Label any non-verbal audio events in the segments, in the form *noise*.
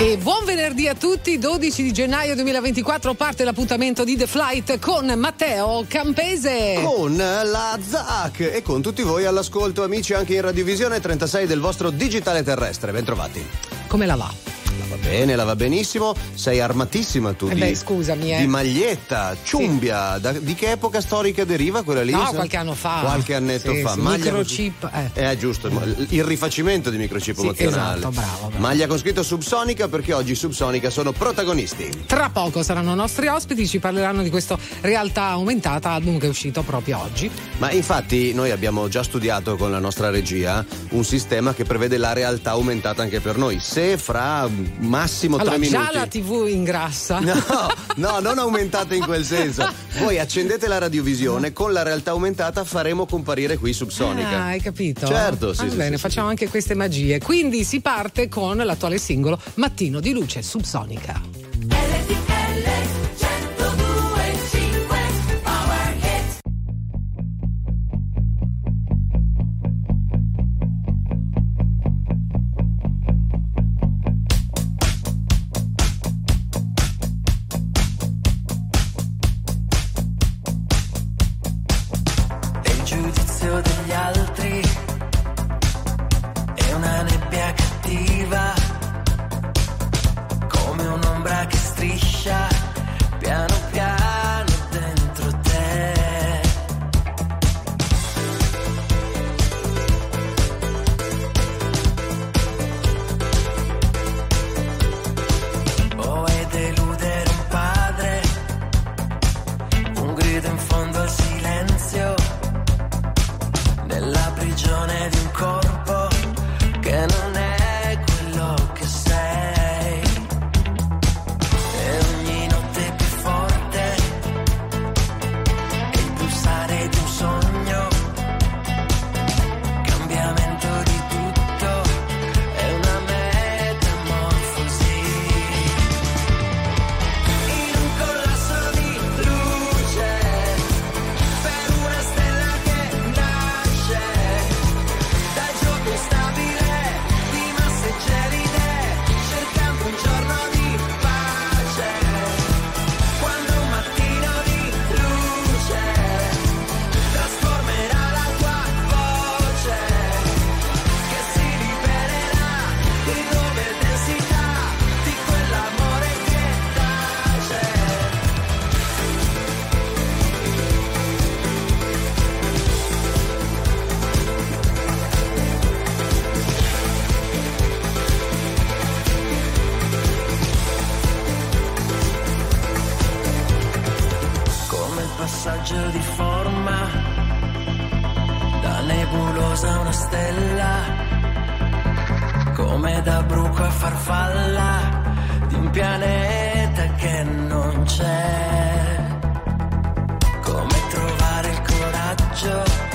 E buon venerdì a tutti, 12 di gennaio 2024 parte l'appuntamento di The Flight con Matteo Campese. Con la ZAC e con tutti voi all'ascolto amici anche in radiovisione 36 del vostro digitale terrestre. Bentrovati. Come la va? Bene, la va benissimo. Sei armatissima tu. Eh di, beh, scusami, eh. Di maglietta, ciumbia. Sì. Da, di che epoca storica deriva quella lì? No, qualche anno fa. Qualche annetto sì, fa. Sì, Maglia microchip. Eh. eh, giusto. Il rifacimento di microchip sì, emozionale. Esatto, bravo, bravo. Maglia con scritto Subsonica perché oggi Subsonica sono protagonisti. Tra poco saranno nostri ospiti, ci parleranno di questo realtà aumentata album che è uscito proprio oggi. Ma infatti noi abbiamo già studiato con la nostra regia un sistema che prevede la realtà aumentata anche per noi. Se fra massimo allora, tre minuti. Già la TV ingrassa. *laughs* No, no, non aumentate in quel senso. Voi accendete la radiovisione, con la realtà aumentata faremo comparire qui Subsonica. Ah, hai capito? Certo, sì. Ah, sì bene, sì, facciamo sì. anche queste magie. Quindi si parte con l'attuale singolo Mattino di luce Subsonica. Passaggio di forma. Da nebulosa una stella, come da bruco a farfalla di un pianeta che non c'è, come trovare il coraggio,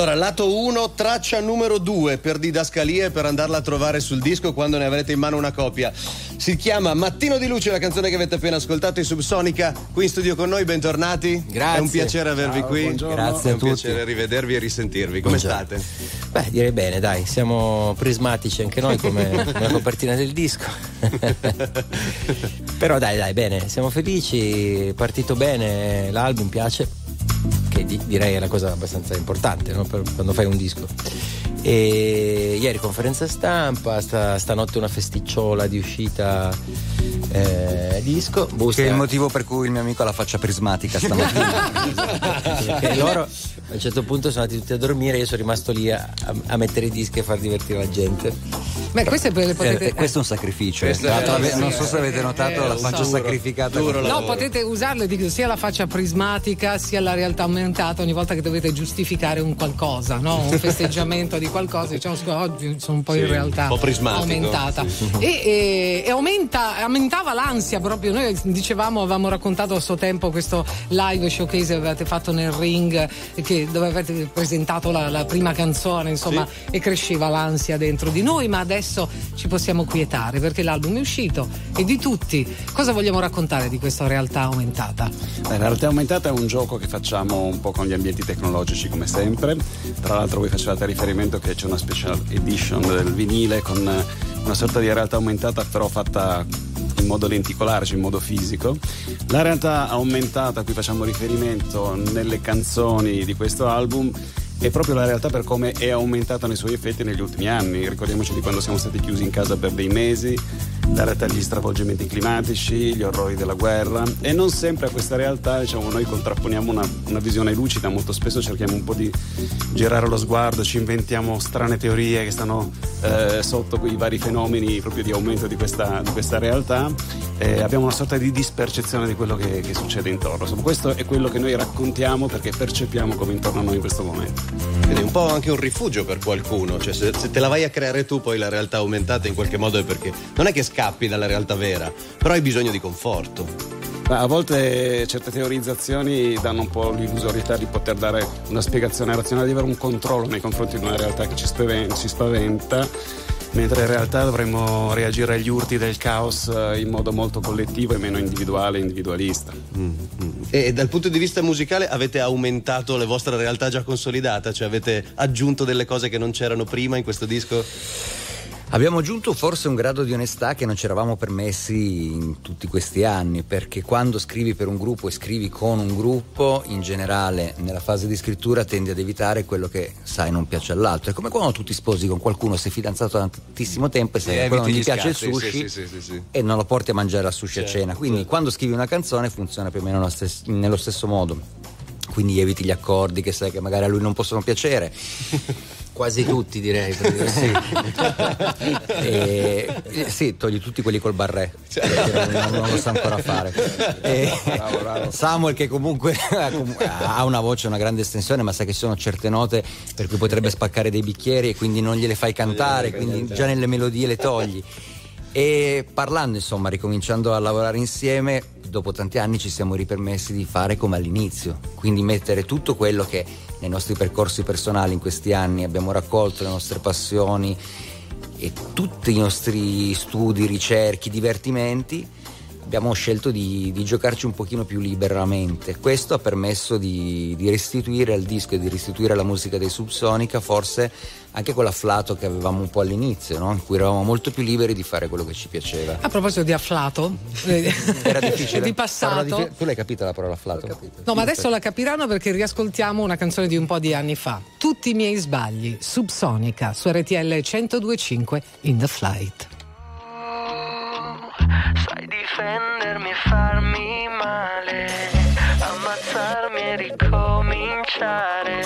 Allora, lato 1, traccia numero 2 per didascalie per andarla a trovare sul disco quando ne avrete in mano una copia. Si chiama Mattino di Luce, la canzone che avete appena ascoltato in Subsonica. Qui in studio con noi, bentornati. Grazie. È un piacere avervi Ciao, qui. buongiorno. Grazie È a un tutti. piacere rivedervi e risentirvi. Come Buongiorno. state? Beh, direi bene, dai, siamo prismatici anche noi come *laughs* la copertina del disco. *laughs* Però dai, dai, bene, siamo felici, è partito bene, l'album piace, di- direi è una cosa abbastanza importante no? Per- quando fai un disco. E ieri conferenza stampa, sta- stanotte una festicciola di uscita eh, disco. Busta- Che è il motivo per cui il mio amico ha la faccia prismatica stamattina. *laughs* e loro a un certo punto sono andati tutti a dormire io sono rimasto lì a, a- a mettere i dischi e far divertire la gente Beh, queste le Eh, potete. eh, questo è un sacrificio. eh. È- non sì, so se avete notato eh, la faccia so. sacrificata. Duro No, potete usarle dico, sia la faccia prismatica sia la realtà aumentata ogni volta che dovete giustificare un qualcosa, no? un *laughs* festeggiamento di qualcosa. Diciamo oggi sono un po' in Sì, realtà un po' aumentata. E, e- e aumenta, aumentava l'ansia proprio. Noi dicevamo, avevamo raccontato a suo tempo questo live showcase che avevate fatto nel ring, che, dove avete presentato la, la prima canzone, insomma, e cresceva l'ansia dentro di noi, ma adesso ci possiamo quietare perché l'album è uscito e di tutti. Cosa vogliamo raccontare di questa realtà aumentata? La realtà aumentata è un gioco che facciamo un po' con gli ambienti tecnologici come sempre. Tra l'altro voi facevate riferimento che c'è una special edition del vinile con eh, una sorta di realtà aumentata però fatta in modo lenticolare, cioè in modo fisico. La realtà aumentata a cui facciamo riferimento nelle canzoni di questo album è proprio la realtà per come è aumentata nei suoi effetti negli ultimi anni. Ricordiamoci di quando siamo stati chiusi in casa per dei mesi, la realtà degli stravolgimenti climatici, gli orrori della guerra e non sempre a questa realtà diciamo, noi contrapponiamo una, una visione lucida, molto spesso cerchiamo un po' di girare lo sguardo, ci inventiamo strane teorie che stanno eh, sotto quei vari fenomeni proprio di aumento di questa, di questa realtà e abbiamo una sorta di dispercezione di quello che, che succede intorno. Insomma, questo è quello che noi raccontiamo perché percepiamo come intorno a noi in questo momento. Quindi è un po' anche un rifugio per qualcuno. Cioè, se, se te la vai a creare tu, poi la realtà aumentata in qualche modo è perché non è che scappi dalla realtà vera, però hai bisogno di conforto. A volte certe teorizzazioni danno un po' l'illusorietà di poter dare una spiegazione razionale, di avere un controllo nei confronti di una realtà che ci spaven- ci spaventa, mentre in realtà dovremmo reagire agli urti del caos eh, in modo molto collettivo e meno individuale e individualista. E dal punto di vista musicale avete aumentato la vostra realtà già consolidata? Cioè avete aggiunto delle cose che non c'erano prima in questo disco? Abbiamo aggiunto forse un grado di onestà che non ci eravamo permessi in tutti questi anni, perché quando scrivi per un gruppo e scrivi con un gruppo, in generale nella fase di scrittura tendi ad evitare quello che sai non piace all'altro. È come quando tu ti sposi con qualcuno, sei fidanzato da tantissimo tempo e sai che quello non gli piace il sushi Sì, sì, sì, e non lo porti a mangiare a sushi Certo, a cena. Quindi quando scrivi una canzone funziona più o meno nello stes- nello stesso modo. Quindi eviti gli accordi che sai che magari a lui non possono piacere. *laughs* quasi tutti direi sì. *laughs* E, sì, togli tutti quelli col barré, non, non lo sa ancora fare. E Samuel che comunque ha una voce, una grande estensione, ma sai che ci sono certe note per cui potrebbe spaccare dei bicchieri e quindi non gliele fai cantare, quindi già nelle melodie le togli. E parlando, insomma, ricominciando a lavorare insieme, dopo tanti anni ci siamo ripermessi di fare come all'inizio, quindi mettere tutto quello che nei nostri percorsi personali in questi anni abbiamo raccolto, le nostre passioni e tutti i nostri studi, ricerchi, divertimenti, abbiamo scelto di, di giocarci un pochino più liberamente. Questo ha permesso di, di restituire al disco e di restituire alla musica dei Subsonica forse anche quell'afflato che avevamo un po' all'inizio, no? in cui eravamo molto più liberi di fare quello che ci piaceva. A proposito di afflato, eh, *laughs* Era difficile. di passato. diffi- tu l'hai capita la parola afflato? No, ma adesso la capiranno perché riascoltiamo una canzone di un po' di anni fa. Tutti i miei sbagli, Subsonica, su RTL 1025 in the flight. Sai difendermi e farmi male, ammazzarmi e ricominciare,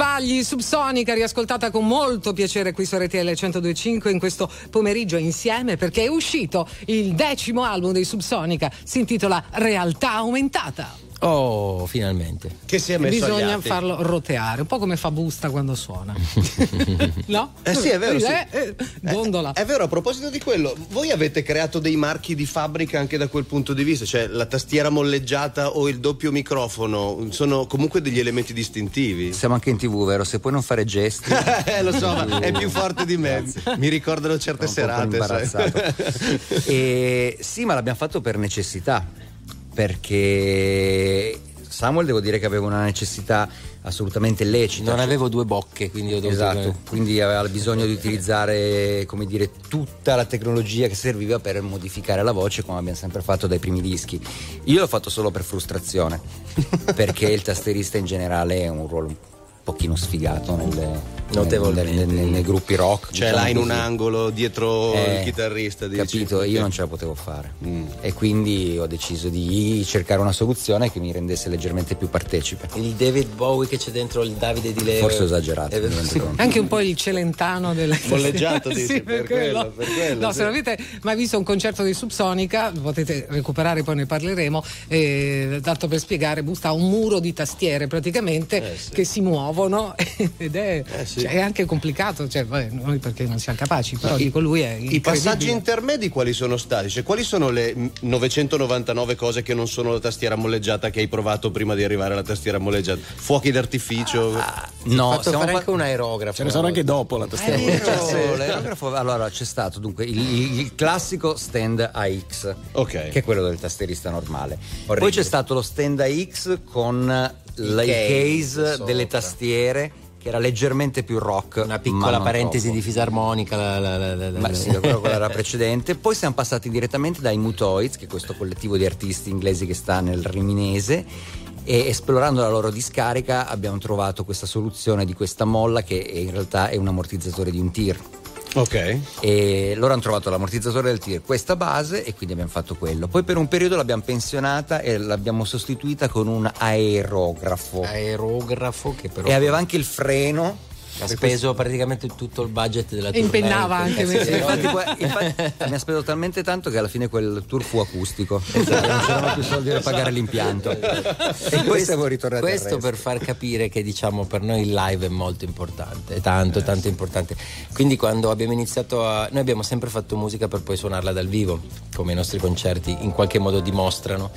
sbagli, Subsonica, riascoltata con molto piacere qui su RTL 1025 in questo pomeriggio insieme perché è uscito il decimo album dei Subsonica, si intitola Realtà Aumentata. Oh, finalmente. Che si è messo Bisogna farlo roteare, un po' come fa busta quando suona. *laughs* no? Eh sì, è vero, sì. Eh, eh, gondola. È vero, a proposito di quello, voi avete creato dei marchi di fabbrica anche da quel punto di vista, cioè la tastiera molleggiata o il doppio microfono sono comunque degli elementi distintivi. Siamo anche in tv, vero? Se puoi non fare gesti. *laughs* Eh, lo so, ma è più forte di me. Mi ricordano certe Sono un po' serate. imbarazzato. e, sì, ma l'abbiamo fatto per necessità, perché Samuel devo dire che aveva una necessità assolutamente lecita. Non avevo due bocche, quindi ho dovuto. Esatto, quindi aveva bisogno di utilizzare come dire, tutta la tecnologia che serviva per modificare la voce come abbiamo sempre fatto dai primi dischi. Io l'ho fatto solo per frustrazione, *laughs* perché il tasterista in generale è un ruolo un pochino sfigato nelle, nelle- nelle- nei gruppi rock. Cioè diciamo là in un così. angolo dietro Eh, il chitarrista. dici? Capito, io non ce la potevo fare e quindi ho deciso di cercare una soluzione che mi rendesse leggermente più partecipe. Il David Bowie che c'è dentro il Davide di Leo. Forse ho esagerato. Eh, sì. Anche un po' il celentano del Molleggiato, *laughs* dici, sì, per quello, per quello, No, sì. se non avete mai visto un concerto di Subsonica, potete recuperare, poi ne parleremo. eh, tanto per spiegare, Busta un muro di tastiere praticamente Eh, sì. che si muovono *laughs* ed è, Eh, sì. cioè, è anche complicato. Cioè, vabbè, noi perché non siamo capaci, però dico lui è. I passaggi intermedi quali sono stati? Cioè, quali sono le mm, 999 cose che non sono la tastiera molleggiata che hai provato prima di arrivare alla tastiera molleggiata? Fuochi d'artificio? No, Ho fatto stiamo fare fa- anche un aerografo. Ce ne sono anche dopo la tastiera. Aerografo, l'aerografo- allora c'è stato dunque il, il- classico stand AX Ok. che è quello del tasterista normale Orribile. poi c'è stato lo stand AX con il, il case case, delle tastiere che era leggermente più rock Una piccola parentesi troppo. di fisarmonica. La, la, la, la- Ma la- sì, quello quello era *laughs* precedente. Poi siamo passati direttamente dai Mutoids, che è questo collettivo di artisti inglesi che sta nel Riminese. E esplorando la loro discarica abbiamo trovato questa soluzione di questa molla che in realtà è un ammortizzatore di un tir. Ok. E loro hanno trovato l'ammortizzatore del tir, questa base e quindi abbiamo fatto quello. Poi per un periodo l'abbiamo pensionata e l'abbiamo sostituita con un aerografo. aerografo che però E aveva anche il freno. Ha speso praticamente tutto il budget della tournée. impennava anche Cazzo, mentre- Sì, infatti, *laughs* infatti mi ha speso talmente tanto che alla fine quel tour fu acustico. Non c'erano più soldi per pagare l'impianto. E poi siamo ritornati al Questo per far capire che diciamo per noi il live è molto importante, è tanto, tanto importante. Quindi quando abbiamo iniziato a... Noi abbiamo sempre fatto musica per poi suonarla dal vivo, come i nostri concerti in qualche modo dimostrano.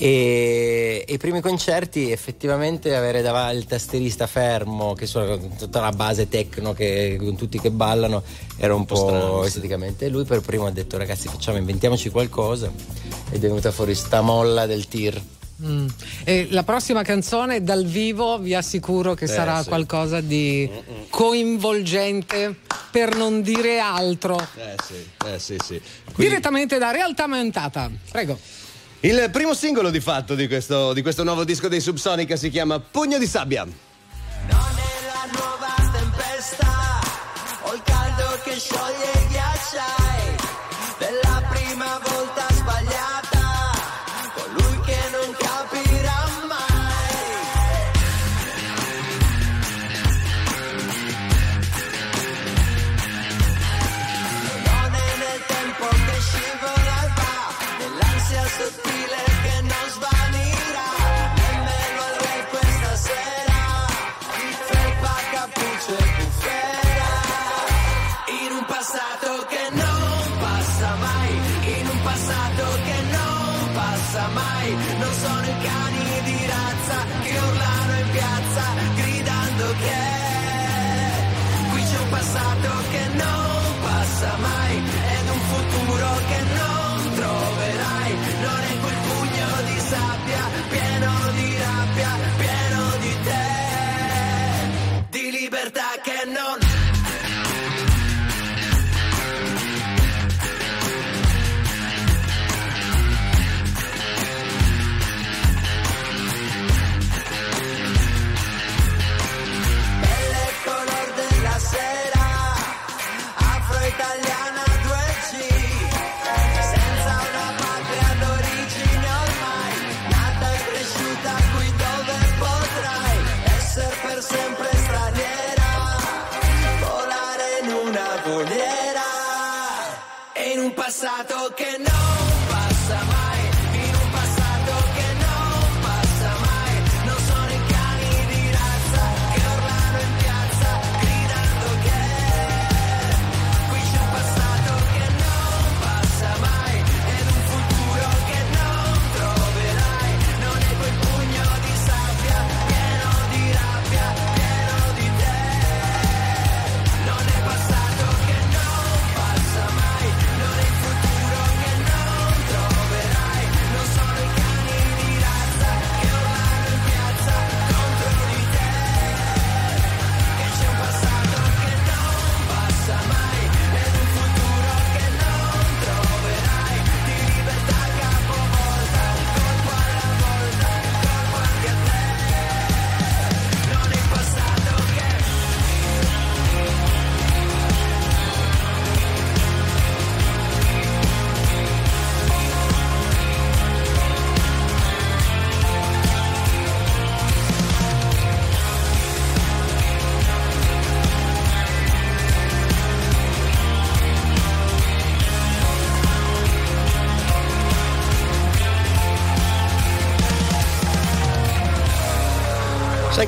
E, e i primi concerti effettivamente avere davanti il tasterista fermo, che suona con tutta la base techno, che, con tutti che ballano, era un po', strano, esteticamente. E lui per primo ha detto ragazzi facciamo, inventiamoci qualcosa ed è venuta fuori sta molla del tir. Mm. E la prossima canzone dal vivo vi assicuro che sarà sì. qualcosa di coinvolgente per non dire altro. Eh sì, eh sì, sì. Quindi- Direttamente da Realtà Aumentata. Prego. Il primo singolo di fatto di questo, di questo nuovo disco dei Subsonica si chiama Pugno di sabbia. Non è la nuova tempesta, ho il caldo che scioglie passato che non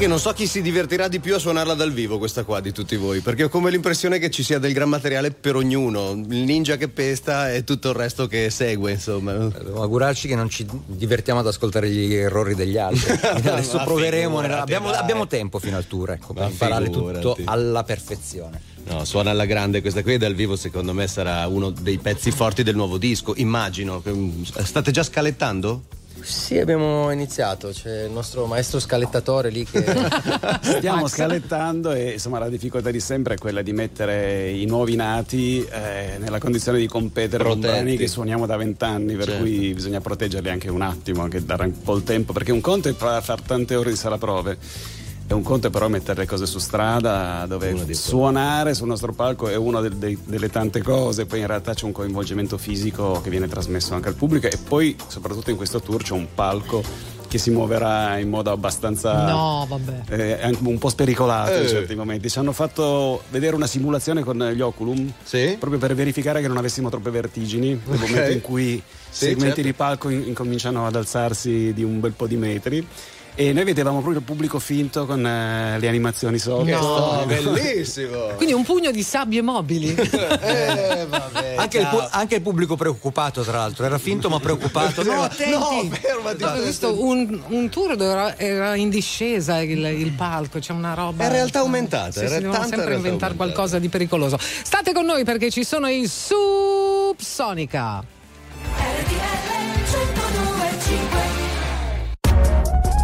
che non so chi si divertirà di più a suonarla dal vivo questa qua di tutti voi, perché ho come l'impressione che ci sia del gran materiale per ognuno, il ninja che pesta e tutto il resto che segue, insomma. Dobbiamo augurarci che non ci divertiamo ad ascoltare gli errori degli altri. *laughs* Adesso Ma proveremo. abbiamo, abbiamo tempo fino al tour ecco, per imparare tutto alla perfezione. No, suona alla grande questa qui e dal vivo secondo me sarà uno dei pezzi forti del nuovo disco, immagino. State già scalettando? Sì, abbiamo iniziato. C'è il nostro maestro scalettatore lì che. *laughs* Stiamo scalettando e insomma la difficoltà di sempre è quella di mettere i nuovi nati eh, nella condizione di competere con Protetti. brani che suoniamo da vent'anni, per Certo. cui bisogna proteggerli anche un attimo, anche dare un po' il tempo, perché un conto è fa- far tante ore di sala prove. E un conto è però mettere le cose su strada, dove suonare sul nostro palco è una del- dei- delle tante cose, poi in realtà c'è un coinvolgimento fisico che viene trasmesso anche al pubblico e poi soprattutto in questo tour c'è un palco che si muoverà in modo abbastanza No, vabbè. eh, un po' spericolato in Eh. certi momenti. Ci hanno fatto vedere una simulazione con gli Oculum Sì. proprio per verificare che non avessimo troppe vertigini nel Ok. momento in cui i Sì, segmenti certo. di palco in- incominciano ad alzarsi di un bel po' di metri. E noi vedevamo proprio il pubblico finto con eh, le animazioni sotto. No, bellissimo! *laughs* Quindi un pugno di sabbie mobili. Eh, vabbè, *laughs* Anche il, pu- anche il pubblico preoccupato, tra l'altro, era finto ma preoccupato. *laughs* No, attenti! No, fermati. Ho visto un, un tour dove era, era in discesa il, il palco, c'è una roba. È realtà aumentata, Sì, era sì, devono sempre inventare aumentata. qualcosa di pericoloso. State con noi perché ci sono i Subsonica. RTL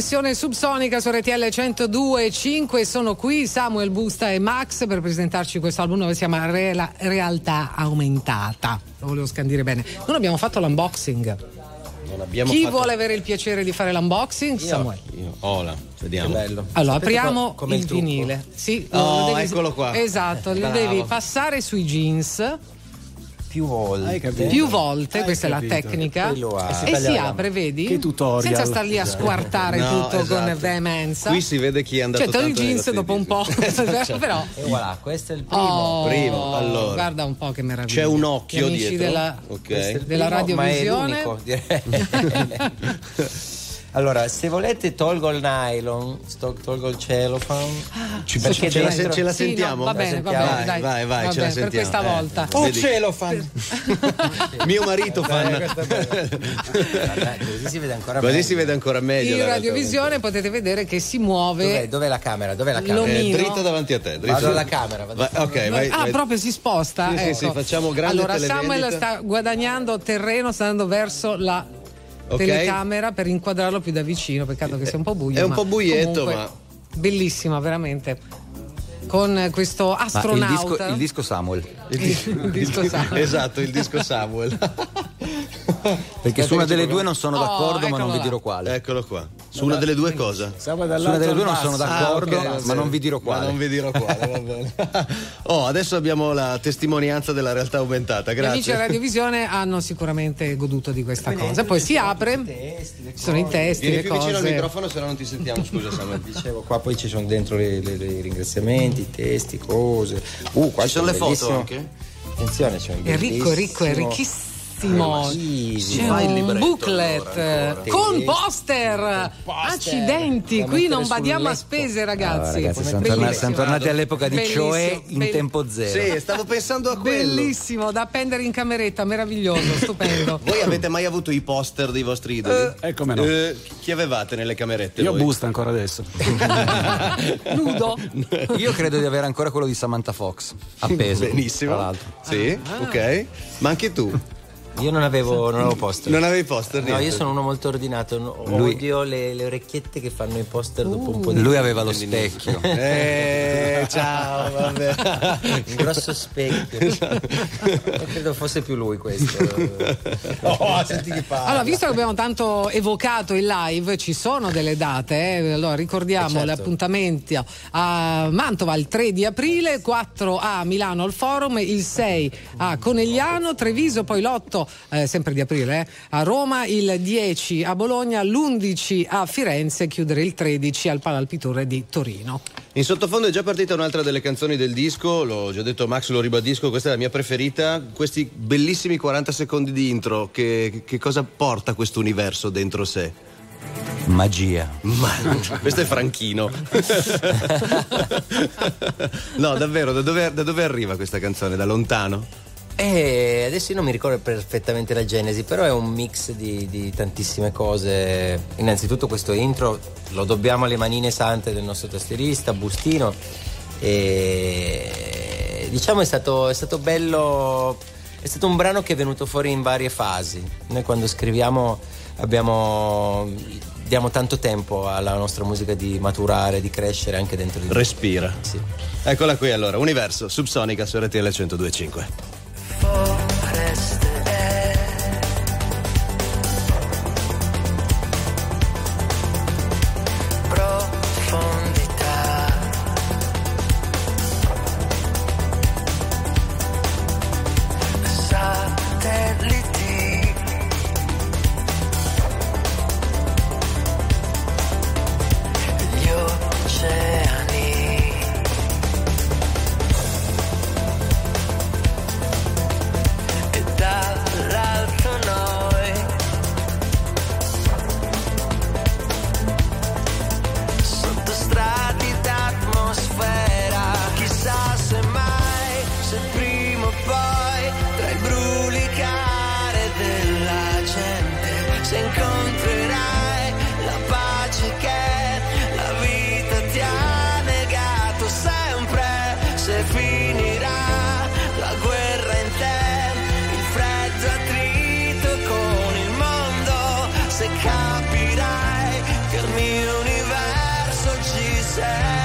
Sessione subsonica su RTL 102.5 sono qui Samuel Busta e Max per presentarci questo album dove si chiama Rela- Realtà Aumentata. Lo volevo scandire bene. Non abbiamo fatto l'unboxing. Non abbiamo Chi fatto... vuole avere il piacere di fare l'unboxing? Samuel. Io, Ola, vediamo. Che bello. Allora, Sapete apriamo co- com'è il, trucco? vinile. Sì, Oh, lo devi- eccolo qua. Esatto, lo Bravo. devi passare sui jeans Più volte. Capito? più volte, Hai questa è la capito. tecnica. E si apre, vedi? Che tutorial. Senza star lì a squartare No, tutto con esatto. veemenza. Qui si vede chi è andato Cioè, togli nei jeans dopo un po', *laughs* Esatto. però. E voilà, questo è il primo. Oh, Primo, allora. Guarda un po' che meraviglia. C'è un occhio dietro. della, Ok. Questo è il della radiovisione. Ma è l'unico, *laughs* *laughs* direi. Allora, se volete tolgo il nylon, sto- tolgo il cellophane. Ci Perché ce, la, ce la Sì, no, sentiamo? va bene, va Vai, bene, dai. vai, vai, Va ce la bene, per sentiamo. questa Eh, volta. Oh, vedi? cellophane! *laughs* Mio marito fan. Guarda, così si vede ancora Così meglio. si vede ancora meglio. In la radiovisione potete vedere che si Dov'è, muove. dov'è la camera? Dov'è la camera? Eh, dritto davanti a te. Dritto. Vado alla camera, vado Vai, ok, vai, ah, vai. proprio si sposta. Sì, sì, ecco. sì, facciamo grande Allora, Samuel sta guadagnando terreno, sta andando verso la Ok. telecamera per inquadrarlo più da vicino. Peccato che sia un po' buio. È un po' buietto, comunque ma- Bellissima, veramente. Con questo Ma il disco, astronauta. *laughs* il disco Samuel. il disco Samuel. Esatto, il disco Samuel. *laughs* Perché su una delle due non sono Oh, d'accordo, ma non vi dirò quale. Eccolo qua. Su una delle due cosa? Siamo Su una delle due non sono basso. d'accordo, Ah, ok, va ma bene. non vi dirò Ma quale. non vi dirò quale, va bene. *laughs* Oh, adesso abbiamo la testimonianza della realtà aumentata. Gli amici della Grazie. radiovisione hanno sicuramente goduto di questa cosa. Poi si apre, ci sono i testi, Vieni le più vicino al cose. microfono, se no non ti sentiamo. Scusa, Samuel. *laughs* Dicevo, qua poi ci sono dentro le- le- le- i ringraziamenti, i testi, cose. Uh, qua Ci sono le foto anche? Attenzione, c'è un È ricco, è ricco, è ricchissimo. Sì, sì. C'è Fai il un libretto, booklet allora, con poster. Accidenti, Da qui non badiamo a spese, Ah, ragazzi. ragazzi, siamo, Bellissimo. tornati, siamo tornati all'epoca di Bellissimo, Cioè in bell- tempo zero. Sì, stavo pensando a quello. Bellissimo, da appendere in cameretta, meraviglioso, *laughs* stupendo. Voi avete mai avuto i poster dei vostri idoli? Eh, come no. Eh, chi avevate nelle camerette? Io voi? busta ancora adesso. *laughs* Nudo. *laughs* Io credo di avere ancora quello di Samantha Fox appeso. Benissimo. Tra l'altro. Sì, ok. Ma anche tu? Io non avevo, non avevo poster. Non avevi poster? No, niente? io sono uno molto ordinato. Lui- Odio le, le orecchiette che fanno i poster dopo un po' di Lui aveva lo specchio. *laughs* Eh, ciao, vabbè. *laughs* un grosso specchio. Io credo fosse più lui questo. *laughs* Oh, senti che parla. Allora, visto che abbiamo tanto evocato il live, ci sono delle date, eh? allora ricordiamo Eh, certo. gli appuntamenti a Mantova il 3 di aprile, 4 a Milano al Forum, il 6 a Conegliano, Treviso, poi l'8 eh, sempre di aprile eh, a Roma, il 10 a Bologna, l'11 a Firenze e chiudere il 13 al Palalpiture di Torino. In sottofondo è già partita un'altra delle canzoni del disco, l'ho già detto Max, lo ribadisco, questa è la mia preferita. Questi bellissimi 40 secondi di intro, che, che cosa porta questo universo dentro sé? Magia. Ma *laughs* questo è Franchino. *laughs* *laughs* no, davvero, da dove, da dove arriva questa canzone? Da lontano? Eh, adesso io non mi ricordo perfettamente la genesi, però è un mix di, di tantissime cose. Innanzitutto questo intro lo dobbiamo alle manine sante del nostro tastierista, Bustino. E diciamo è stato, è stato bello, è stato un brano che è venuto fuori in varie fasi. Noi quando scriviamo abbiamo, diamo tanto tempo alla nostra musica di maturare, di crescere anche dentro di noi. Respira. Sì. Eccola qui allora, Universo, Subsonica su RTL 1025. Forest sad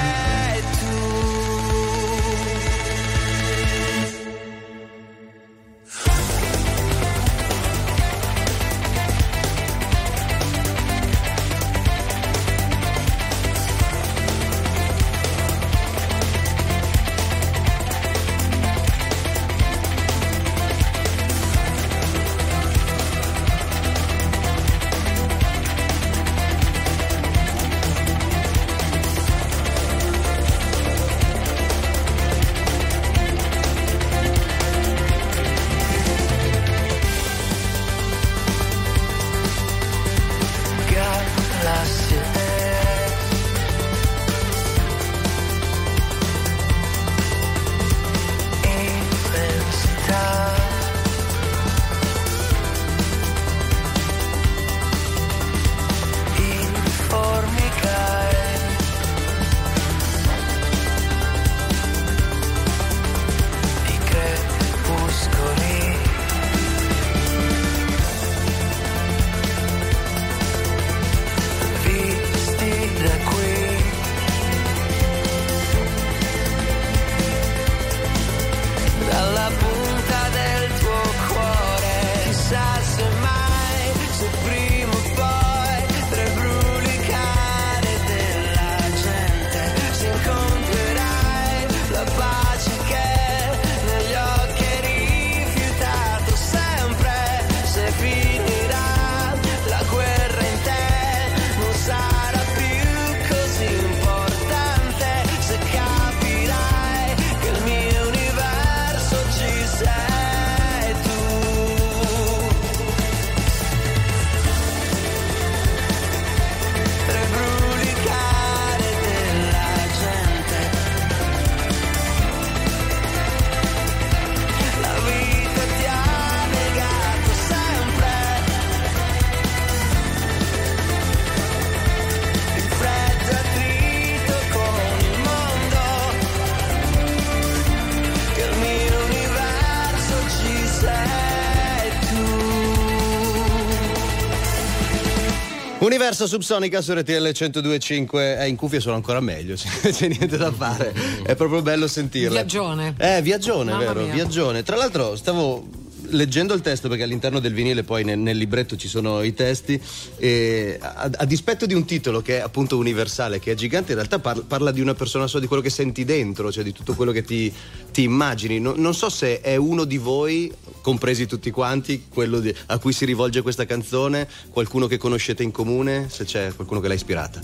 Universo Subsonica su RTL 1025 è in cuffia sono ancora meglio, *laughs* c'è, niente da fare. È proprio bello sentirla. Viaggione. Eh, viaggione, Mamma vero? mia. Viaggione. Tra l'altro stavo leggendo il testo perché all'interno del vinile poi nel, nel libretto ci sono i testi e a, a dispetto di un titolo che è appunto universale, che è gigante, in realtà par- parla di una persona sola, di quello che senti dentro, cioè di tutto quello che ti, ti immagini. No- non so se è uno di voi, compresi tutti quanti, quello di- a cui si rivolge questa canzone, qualcuno che conoscete in comune, se c'è qualcuno che l'ha ispirata.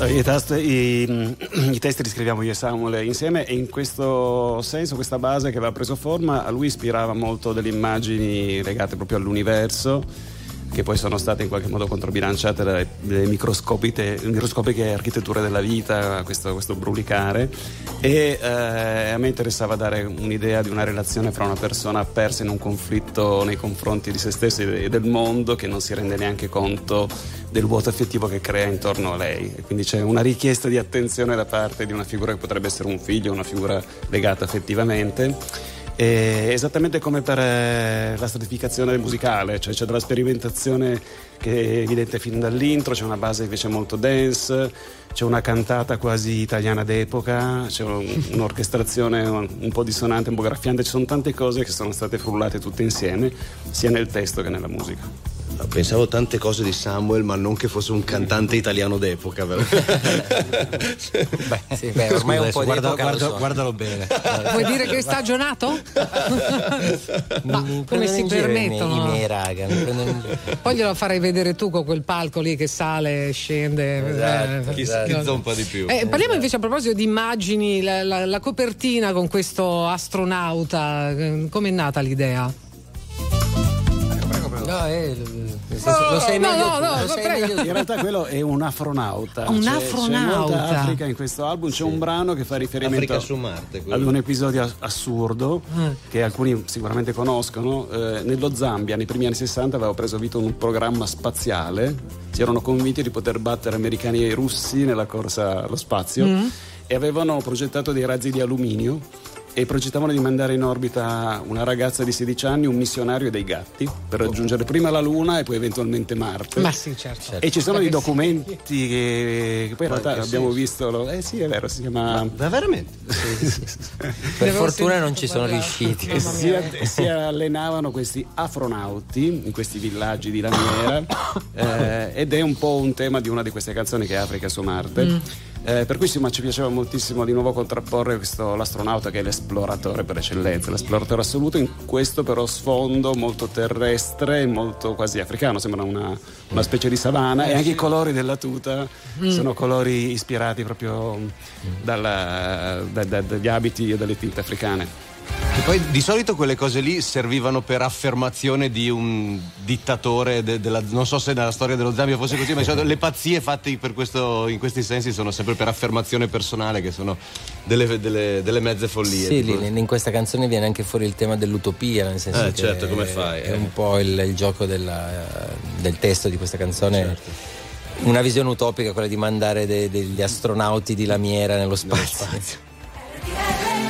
Eh, I, tast- i- *clears throat* i testi li scriviamo io e Samuel insieme e in questo senso questa base che aveva preso forma a lui ispirava molto delle immagini legate proprio all'universo che poi sono state in qualche modo controbilanciate dalle, dalle microscopiche, architetture della vita, questo, questo brulicare. E eh, a me interessava dare un'idea di una relazione fra una persona persa in un conflitto nei confronti di se stessa e del mondo che non si rende neanche conto del vuoto affettivo che crea intorno a lei. E quindi c'è una richiesta di attenzione da parte di una figura che potrebbe essere un figlio, una figura legata affettivamente e esattamente come per eh, la stratificazione musicale, cioè c'è della sperimentazione che è evidente fin dall'intro, c'è una base invece molto dance, c'è una cantata quasi italiana d'epoca, c'è un- *laughs* un'orchestrazione un, un po' dissonante, un po' graffiante, ci sono tante cose che sono state frullate tutte insieme, sia nel testo che nella musica. Pensavo tante cose di Samuel, ma non che fosse un cantante italiano d'epoca. Beh, sì, beh, ormai un po' di guarda- guarda- so. guardalo bene. Vuoi dire che è stagionato? Ma Mi come si permettono? I miei raga. Poi glielo farei vedere tu con quel palco lì che sale, scende. Esatto, eh, Chi, esatto. chi zompa di più. Eh, parliamo invece a proposito di immagini, la, la- la copertina con questo astronauta, eh, com'è nata l'idea? No, eh, senso, lo sai no, meglio no, tu, no, lo no, prego. meglio. In realtà quello è un afronauta. Un C'è- afronauta. C'è molta Africa in questo album, c'è un brano che fa riferimento Marte. ad un episodio ass- assurdo che alcuni sicuramente conoscono. Eh, nello Zambia, nei primi anni 60, aveva preso vita un programma spaziale. Si erano convinti di poter battere americani e russi nella corsa allo spazio e avevano progettato dei razzi di alluminio e progettavano di mandare in orbita una ragazza di 16 anni, un missionario e dei gatti per raggiungere prima la Luna e poi eventualmente Marte. Ma sì, certo. E ci sono dei sì. documenti che, che poi in realtà abbiamo senso? visto. lo- eh sì, è vero, si chiama. Ma veramente? *laughs* Per Devo fortuna non ci sono riusciti. E si, e si allenavano questi afronauti in questi villaggi di lamiera *coughs* eh, ed è un po' un tema di una di queste canzoni che è Africa su Marte. Eh, per cui insomma, ci piaceva moltissimo di nuovo contrapporre questo, l'astronauta che è l'esploratore per eccellenza, l'esploratore assoluto, in questo però sfondo molto terrestre molto quasi africano, sembra una, una specie di savana e anche i colori della tuta sono colori ispirati proprio dalla- da- da- dagli abiti e dalle tinte africane. Che poi di solito quelle cose lì servivano per affermazione di un dittatore, de- della- non so se nella storia dello Zambia fosse così, ma le pazzie fatte per questo- in questi sensi sono sempre per affermazione personale, che sono delle, delle- delle mezze follie. Sì, lì, in questa canzone viene anche fuori il tema dell'utopia, nel senso Eh, che certo, come fai, È eh. un po' il, il gioco della- del testo di questa canzone. Certo. Una visione utopica, quella di mandare de- degli astronauti di lamiera nello spazio. *laughs*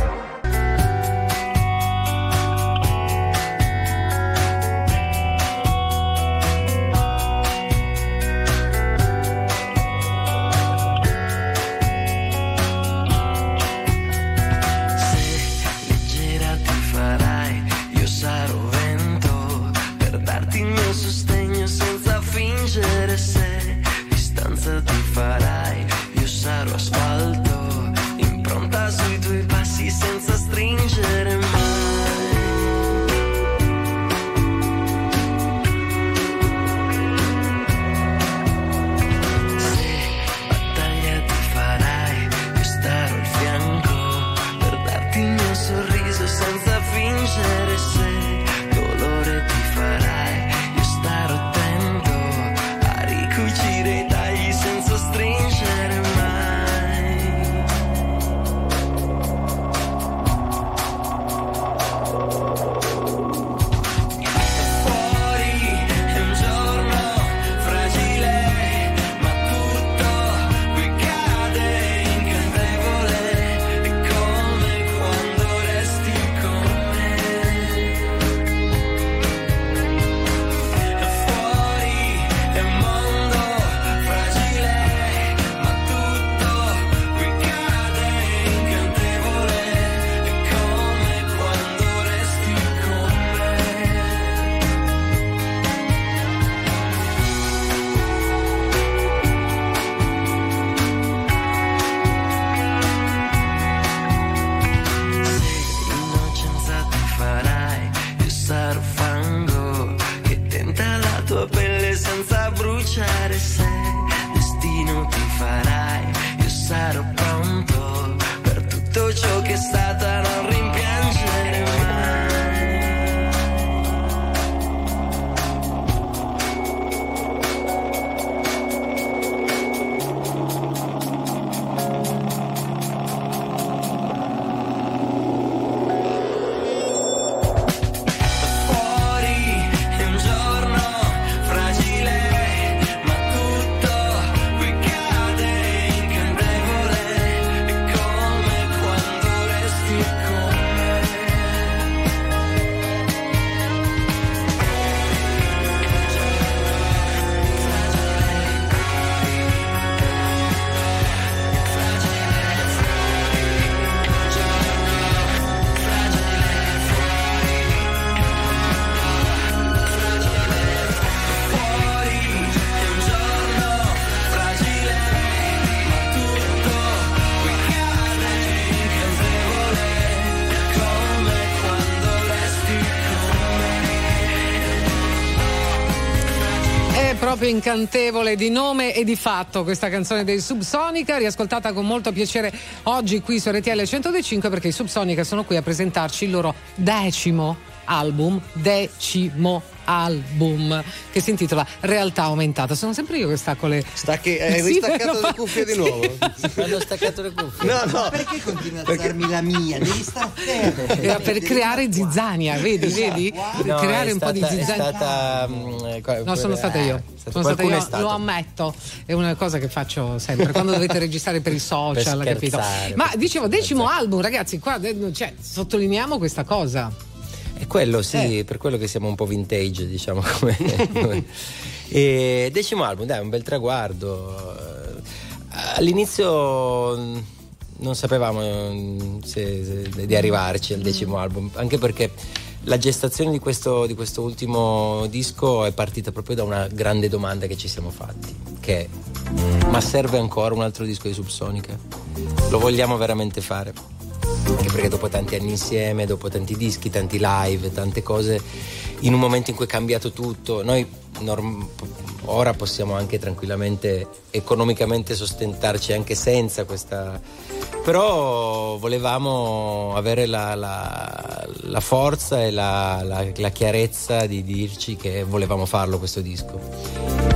Proprio incantevole di nome e di fatto questa canzone dei Subsonica, riascoltata con molto piacere oggi qui su RTL 105 perché i Subsonica sono qui a presentarci il loro decimo album, decimo album che si intitola Realtà aumentata. Sono sempre io che stacco le Sta che hai Sì, ristaccato vero? le cuffie di nuovo. Quando ho staccato le cuffie. No, no. Perché continui a alzarmi la mia? Devi stare fermo. Era per creare zizzania, vedi, vedi? Per No, creare un po' di stata- è zizzania. stata, mm, eh, No, sono stata eh, io. stato- Sono stata io, lo ammetto. È una cosa che faccio sempre quando dovete *laughs* registrare per i social, Per capito? Ma dicevo, scherzare. decimo album, ragazzi, qua eh, cioè, sottolineiamo questa cosa. È quello, sì, Eh. per quello che siamo un po' vintage, diciamo *laughs* come. e decimo album, dai, un bel traguardo. Eh, All'inizio mm, non sapevamo mm, se- se- di arrivarci al decimo album, anche perché la gestazione di questo, di questo ultimo disco è partita proprio da una grande domanda che ci siamo fatti, che è ma serve ancora un altro disco di Subsonica? Lo vogliamo veramente fare? Anche perché dopo tanti anni insieme, dopo tanti dischi, tanti live, tante cose, in un momento in cui è cambiato tutto, noi norm- ora possiamo anche tranquillamente economicamente sostentarci anche senza questa... però volevamo avere la, la- la forza e la, la- chiarezza di dirci che volevamo farlo questo disco.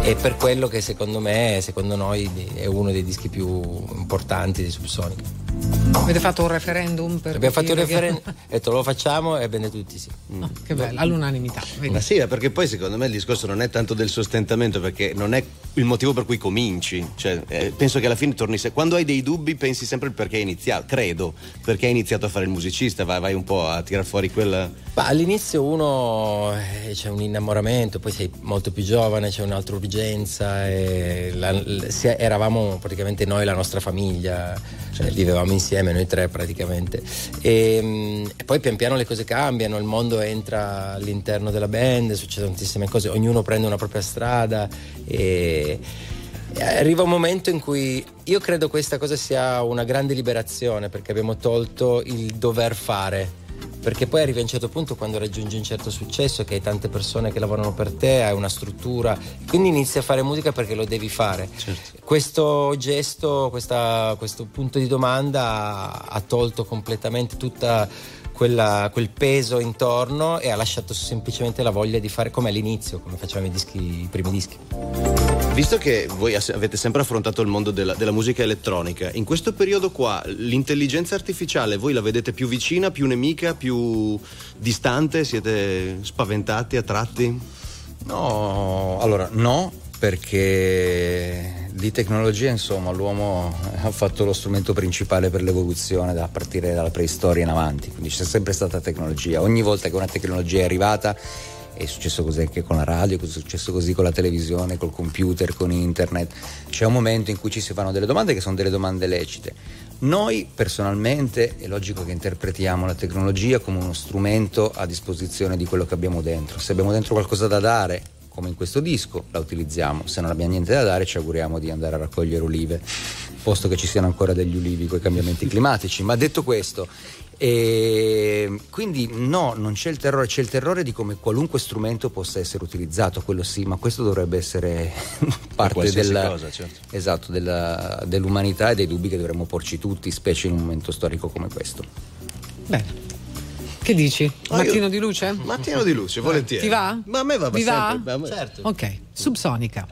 E per quello che secondo me, secondo noi, è uno dei dischi più importanti di Subsonica. Avete fatto un referendum per Abbiamo fatto che- referendum, ho *laughs* detto lo facciamo e bene tutti sì. No, che bello, all'unanimità. vedi? Ma sì, perché poi secondo me il discorso non è tanto del sostentamento, perché non è il motivo per cui cominci. Cioè, eh, penso che alla fine torni. Se... Quando hai dei dubbi, pensi sempre il perché hai iniziato. Credo, perché hai iniziato a fare il musicista, vai, vai un po' a tirar fuori quella. Ma all'inizio uno eh, c'è un innamoramento, poi sei molto più giovane, c'è un'altra urgenza. E la- l- si- eravamo praticamente noi, la nostra famiglia, cioè, vivevamo insieme, noi tre praticamente. E, mm, e poi pian piano le cose cambiano, il mondo entra all'interno della band, succedono tantissime cose, ognuno prende una propria strada e. e Arriva un momento in cui io credo questa cosa sia una grande liberazione perché abbiamo tolto il dover fare perché poi arrivi a un certo punto quando raggiungi un certo successo che hai tante persone che lavorano per te, hai una struttura, quindi inizi a fare musica perché lo devi fare. Questo gesto, questa- questo punto di domanda ha, ha tolto completamente tutta quella- quel peso intorno e ha lasciato semplicemente la voglia di fare come all'inizio, come facevamo i, dischi, i primi dischi. Visto che voi avete sempre affrontato il mondo della, della musica elettronica, in questo periodo qua l'intelligenza artificiale voi la vedete più vicina, più nemica, più distante? Siete spaventati, attratti? No, allora no, perché di tecnologia insomma l'uomo ha fatto lo strumento principale per l'evoluzione da partire dalla preistoria in avanti, quindi c'è sempre stata tecnologia, ogni volta che una tecnologia è arrivata è successo così anche con la radio, è successo così con la televisione, col computer, con internet, c'è un momento in cui ci si fanno delle domande che sono delle domande lecite. Noi personalmente è logico che interpretiamo la tecnologia come uno strumento a disposizione di quello che abbiamo dentro. Se abbiamo dentro qualcosa da dare, come in questo disco, la utilizziamo. Se non abbiamo niente da dare, ci auguriamo di andare a raccogliere olive. presupposto che ci siano ancora degli ulivi con i cambiamenti climatici. Ma detto questo, eh, quindi no, non c'è il terrore, c'è il terrore di come qualunque strumento possa essere utilizzato, quello sì, ma questo dovrebbe essere *laughs* parte della, cosa, certo. esatto, della- dell'umanità e dei dubbi che dovremmo porci tutti, specie in un momento storico come questo. Bene. Che dici? Ah, Mattino io- di luce? Mattino di luce, volentieri. Ti va? Ma a me va Vi sempre. va? Certo. Ok, subsonica.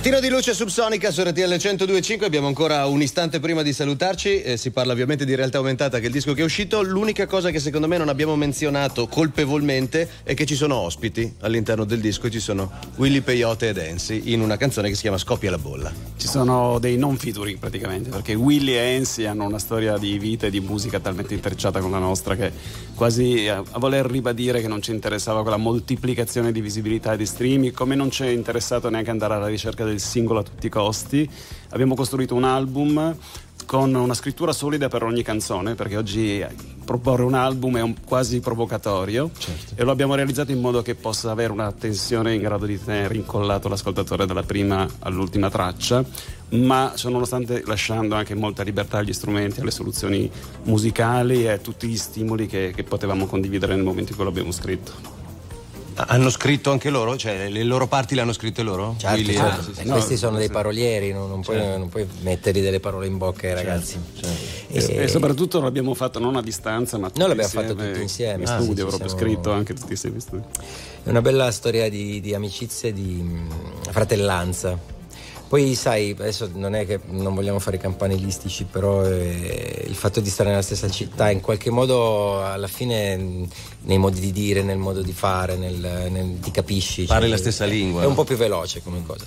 Mattino di luce subsonica su RTL 1025. Abbiamo ancora un istante prima di salutarci. Eh, si parla ovviamente di realtà aumentata, che è il disco che è uscito. L'unica cosa che secondo me non abbiamo menzionato colpevolmente è che ci sono ospiti all'interno del disco. e Ci sono Willy Peyote e Dancy in una canzone che si chiama Scoppia la bolla. Ci sono dei non featuring praticamente, perché Willy e Ensi hanno una storia di vita e di musica talmente intrecciata con la nostra che quasi a, a voler ribadire che non ci interessava quella moltiplicazione di visibilità e di streaming, come non ci è interessato neanche andare alla ricerca del singolo a tutti i costi. Abbiamo costruito un album con una scrittura solida per ogni canzone, perché oggi proporre un album è un quasi provocatorio e lo abbiamo realizzato in modo che possa avere una tensione in grado di tenere incollato l'ascoltatore dalla prima all'ultima traccia, ma ciò nonostante lasciando anche molta libertà agli strumenti, alle soluzioni musicali e a tutti gli stimoli che, che potevamo condividere nel momento in cui l'abbiamo scritto. Hanno scritto anche loro? Cioè, le loro parti le hanno scritte loro? Certo, Willy, certo. eh, sì, sì. Eh, questi sono dei parolieri, non, non puoi, non puoi mettergli delle parole in bocca ai ragazzi. E, e soprattutto l'abbiamo fatto non a distanza, ma tutti Noi l'abbiamo fatto tutti insieme, In ah, studio, proprio siamo- scritto anche tutti insieme. È una bella storia di, di amicizia e di mh, fratellanza. Poi sai, adesso non è che non vogliamo fare campanilistici, però eh, il fatto di stare nella stessa città in qualche modo alla fine nei modi di dire, nel modo di fare, nel, nel- ti capisci. Parli cioè, la stessa è- lingua. È un po' più veloce come cosa.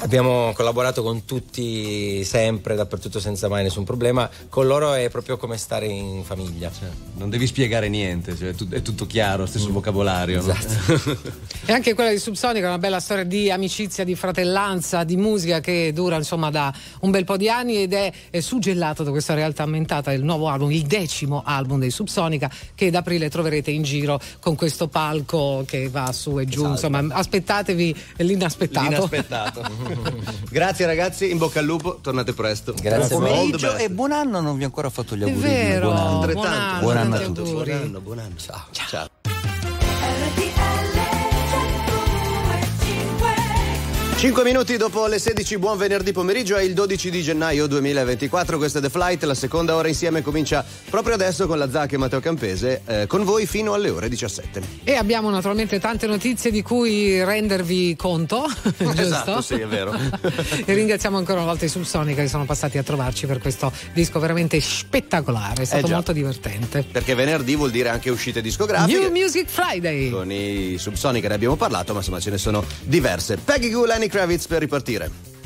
Abbiamo collaborato con tutti sempre, dappertutto senza mai nessun problema. Con loro è proprio come stare in famiglia. Non devi spiegare niente, cioè, è tut- è tutto chiaro, stesso vocabolario. no? *laughs* E anche quella di Subsonica è una bella storia di amicizia, di fratellanza, di musica che dura insomma da un bel po' di anni ed è, è suggellato da questa realtà aumentata il nuovo album, il decimo album dei Subsonica che ad aprile troverete in giro con questo palco che va su e giù. Insomma, aspettatevi l'inaspettato. L'inaspettato. *laughs* *laughs* Grazie ragazzi, in bocca al lupo, tornate presto. Grazie the Pomeriggio e buon anno, non vi ho ancora fatto gli È auguri. vero, Buon anno. buon anno, Buon anno a tutti. Buon anno, buon anno. Ciao. Ciao. 5 minuti dopo le 16, buon venerdì pomeriggio, è il 12 di gennaio 2024, questa è The Flight, la seconda ora insieme comincia proprio adesso con la Zac e Matteo Campese, eh, con voi fino alle ore 17. E abbiamo naturalmente tante notizie di cui rendervi conto? *laughs* Esatto, sì, è vero. *laughs* e ringraziamo ancora una volta i Subsonica che sono passati a trovarci per questo disco veramente spettacolare, è stato già. molto divertente. Perché venerdì vuol dire anche uscite discografiche. New Music Friday. Con i Subsonica ne abbiamo parlato, ma insomma ce ne sono diverse. Peggy Goo, Kravitz per ripartire.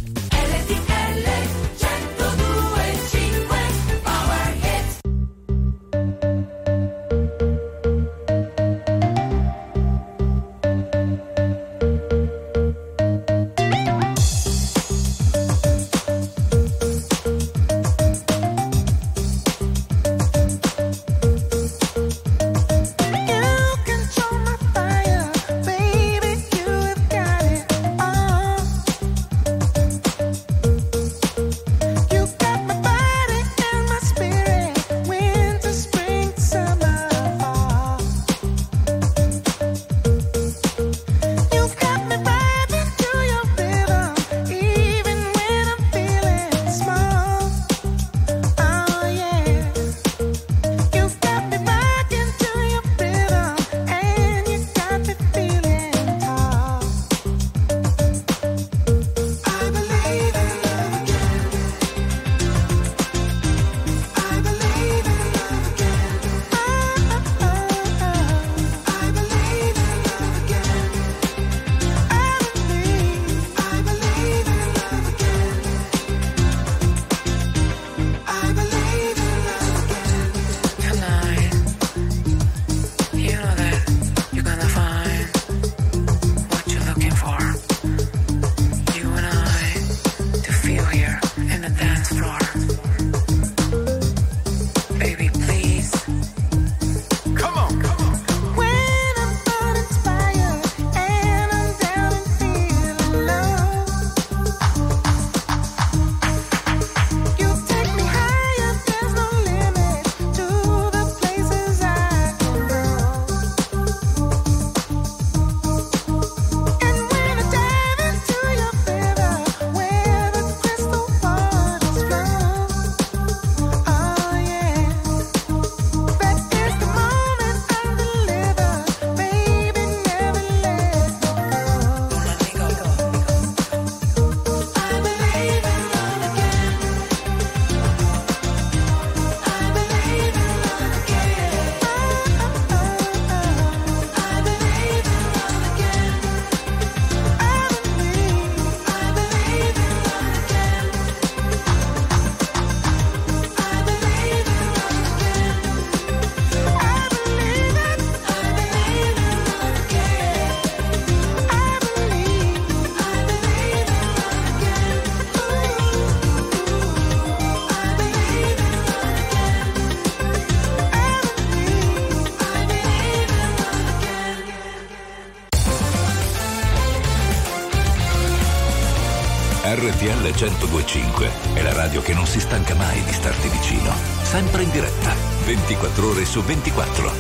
Si stanca mai di starti vicino. Sempre in diretta, 24 ore su 24.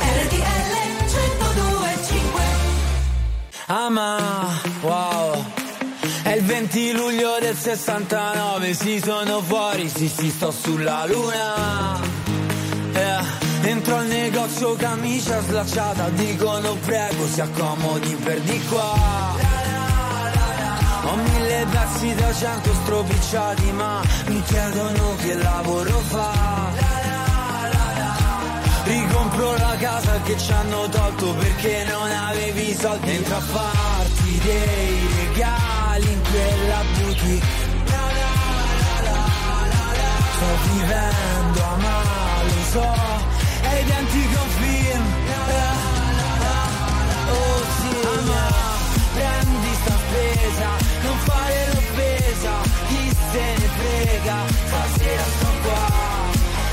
RTL 1025 ama, wow. È il 20 luglio del 69, sì sono fuori, sì sì sto sulla luna. Eh, Entro al negozio camicia slacciata, dicono prego si accomodi per di qua. Pezzi da cento stropicciati ma mi chiedono che lavoro fa. Ricompro la casa che ci hanno tolto perché non avevi soldi. Entro a farti dei regali in quella boutique. Sto vivendo a male, so, e i denti confirm. Spesa, non fare l'offesa, chi se ne frega, stasera sto qua,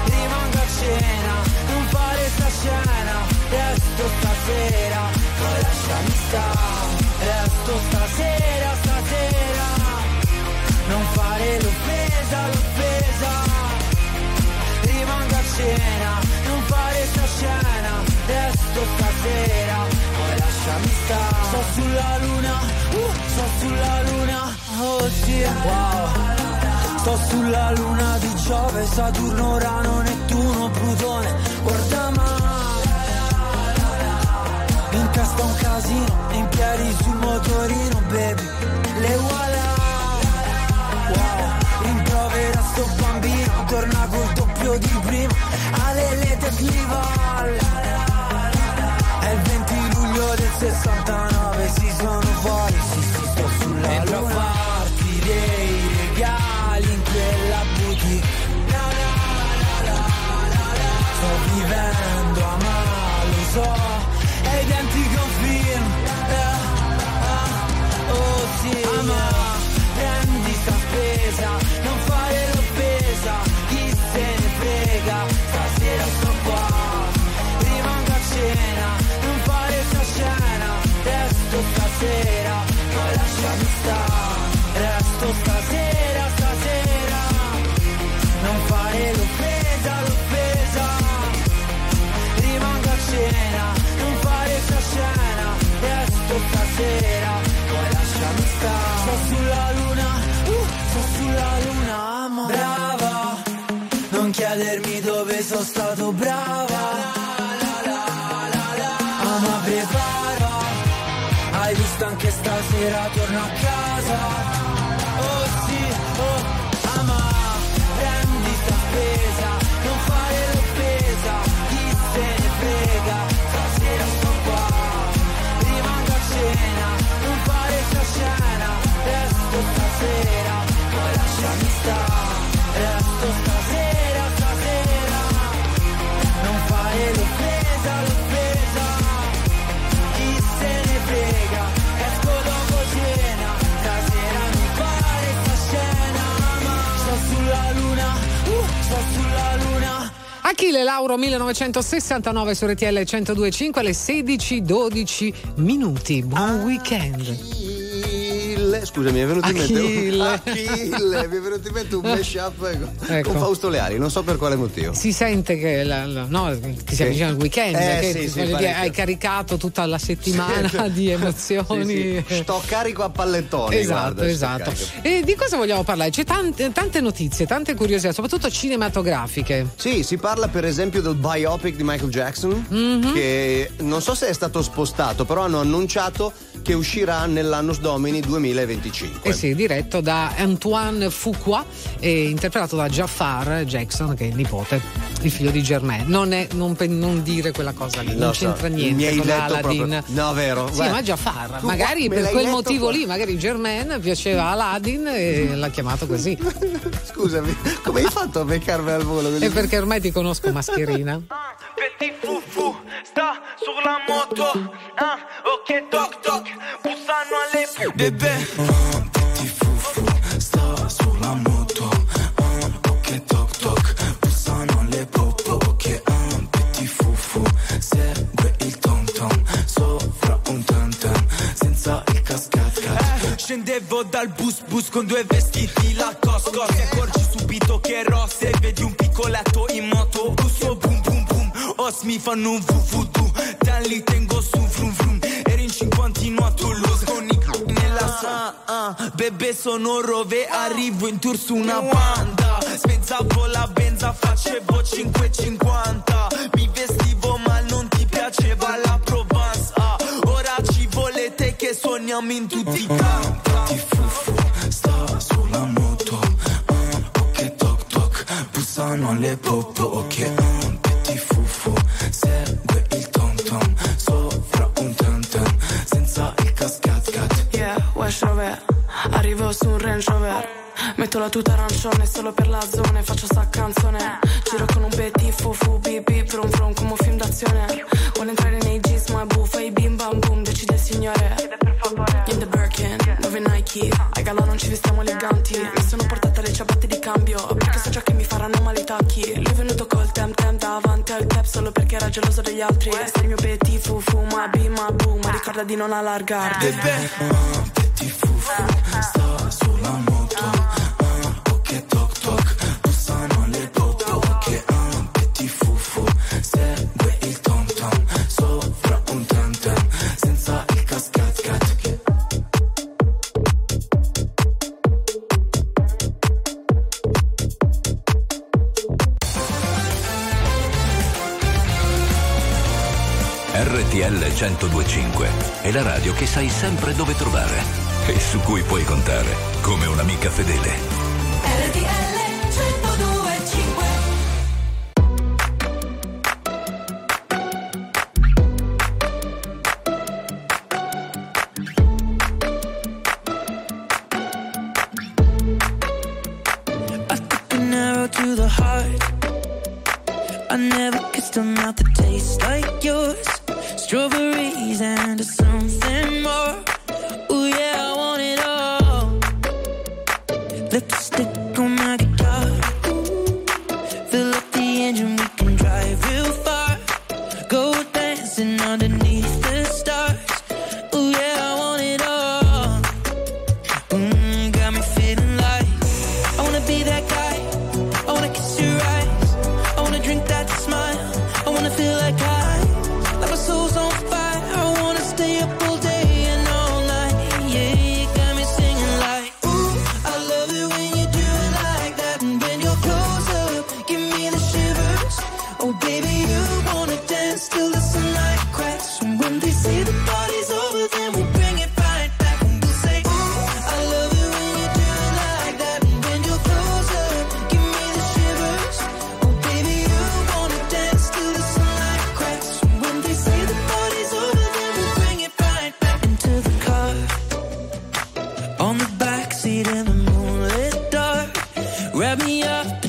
rimango a cena, non fare sta scena, resto stasera, poi lasciami stare, resto stasera, stasera, non fare l'offesa, l'offesa, rimango a cena, non fare sta scena, resto stasera, lasciami stare. Sto sulla luna, uh, sto sulla luna, oh sì, wow. Sto sulla luna di Giove, Saturno, Urano, Nettuno, Plutone, guarda ma in testa un casino, in piedi sul motorino, baby, le voilà. Wow, rimprovera sto bambino, torna col doppio di prima, alle lete flival. È il 20 luglio del 69, stasera torno a casa. Achille Lauro 1969 su RTL 1025 alle 16:12 minuti. Buon weekend. Achille, scusa, mi è venuto in mente Achille. *laughs* Achille, mi è venuto in mente un mashup con, Ecco. con Fausto Leali, non so per quale motivo. Si sente che, la- la- no, che si avvicina il weekend, Eh, che sì, sì, dire, hai caricato tutta la settimana Sì. di emozioni. Sto carico a pallettoni. Esatto, guarda, esatto. E di cosa vogliamo parlare? C'è tante, tante notizie, tante curiosità, soprattutto cinematografiche. Sì, si parla per esempio del biopic di Michael Jackson, Mhm. che non so se è stato spostato, però hanno annunciato che uscirà nell'anno Domini 2025. Eh sì, diretto da Antoine Fuqua e interpretato da Jafar Jackson, che è il nipote, il figlio di Germain. Non, è, non, pe- non dire quella cosa lì, non so, c'entra mi niente hai con Aladdin. proprio- No, vero. Sì, guarda. ma Jafar, Tu magari per quel motivo qua. lì, magari Germain piaceva Aladdin e l'ha chiamato così. *laughs* Scusami, come hai fatto a beccarmi al volo? E perché ormai ti conosco mascherina. Petit foufou, sta sulla moto, ah, ok toc toc, bussano alle bebè. petit foufou, sta sulla moto, ah, ok toc toc, bussano alle popo, che un petit foufou, segue il tom tom, sopra un tam tam, senza il cascat cat. Scendevo dal bus bus con due vestiti la cosco, ti accorgi subito che rosse, vedi un piccoletto in moto, busso boom boom boom, os mi fanno un vuvudu, dan li tengo su ah, Bebe sono rove, arrivo in tour su una banda. Spezzavo la benza, facevo 5,50 Mi vestivo ma non ti piaceva la Provence ah, Ora ci volete che suoniamo in tutti i campi. Ti fufu, sta sulla moto. Ah, Ok toc toc, bussano alle popo Ok, su un Range Rover. Metto la tuta arancione solo per la zona e faccio sta canzone. Giro con un petit fufu bip bip brum brum come un film d'azione. Vuole entrare nei jeans ma è buffa i bim bam boom decide il signore. In the Birkin, dove Nike? Ai gala non ci vestiamo eleganti. Mi sono portata le ciabatte di cambio Perché so già che mi faranno male i tacchi. Lui è venuto col tem tem davanti al cap Solo perché era geloso degli altri. Sei il mio petit fufu ma bim ma boom Ma ricorda di non allargarti sulla moto ah, Ok toc bussano alle popo Ok, ah, petit fufu, segue il tom Sopra un tam, senza il cascat cat RTL 1025 è la radio che sai sempre dove trovare e su cui puoi contare come un'amica fedele. Wrap me up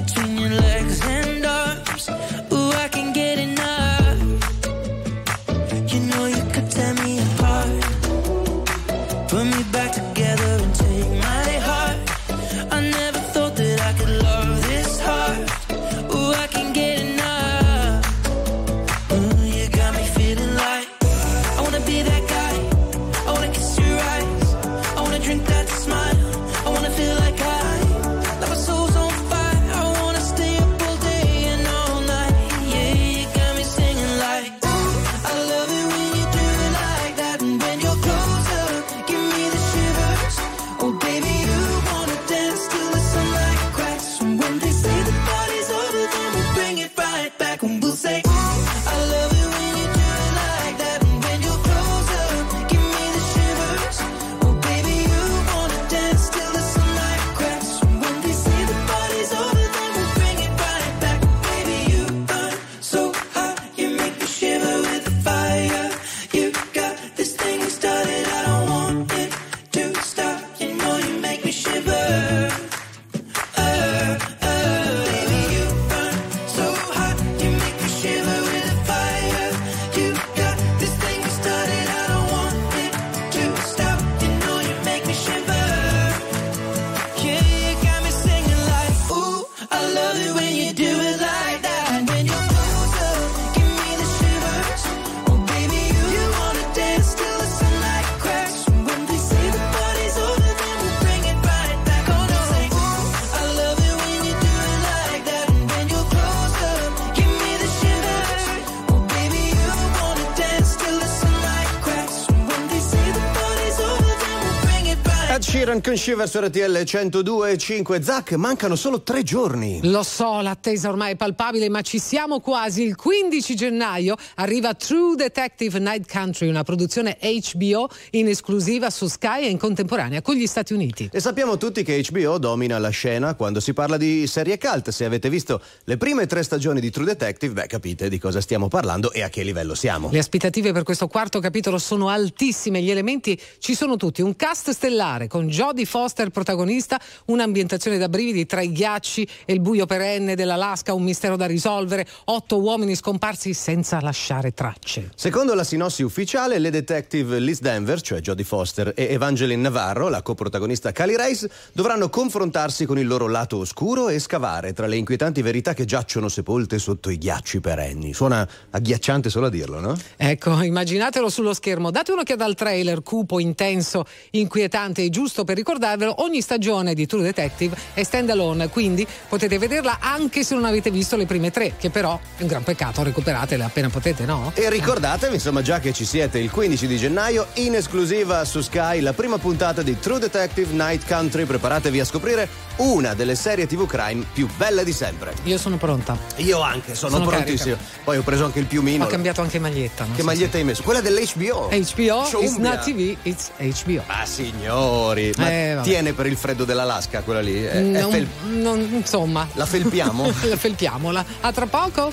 Con Shiver su RTL 102.5 Zac, mancano solo tre giorni. Lo so, l'attesa ormai è palpabile, ma ci siamo quasi. Il 15 gennaio arriva True Detective Night Country, una produzione HBO in esclusiva su Sky e in contemporanea con gli Stati Uniti. E sappiamo tutti che HBO domina la scena quando si parla di serie cult. Se avete visto le prime tre stagioni di True Detective, beh, capite di cosa stiamo parlando e a che livello siamo. Le aspettative per questo quarto capitolo sono altissime, gli elementi ci sono tutti. Un cast stellare con Jodie Foster protagonista, un'ambientazione da brividi tra i ghiacci e il buio perenne dell'Alaska, un mistero da risolvere, otto uomini scomparsi senza lasciare tracce. Secondo la sinossi ufficiale, le detective Liz Denver, cioè Jodie Foster, e Evangeline Navarro, la coprotagonista Cali Race, dovranno confrontarsi con il loro lato oscuro e scavare tra le inquietanti verità che giacciono sepolte sotto i ghiacci perenni. Suona agghiacciante solo a dirlo, no? Ecco, immaginatelo sullo schermo. Date un'occhiata al trailer, cupo, intenso, inquietante e giusto per ricordarvelo, ogni stagione di True Detective è stand alone, quindi potete vederla anche se non avete visto le prime tre, che però è un gran peccato, recuperatele appena potete, no? E ricordatevi, insomma, già che ci siete il 15 di gennaio, in esclusiva su Sky, la prima puntata di True Detective Night Country. Preparatevi a scoprire una delle serie TV crime più belle di sempre. Io sono pronta. Io anche, sono, Sono prontissimo. Poi ho preso anche il piumino. Ho cambiato anche maglietta. Che so maglietta hai messo? Quella dell'HBO. se- HBO, it's not TV, it's HBO. Ah, signori, ma Eh, vabbè. tiene per il freddo dell'Alaska quella lì? È- è Non- fel- non- insomma. La felpiamo? *laughs* La felpiamola. A tra poco.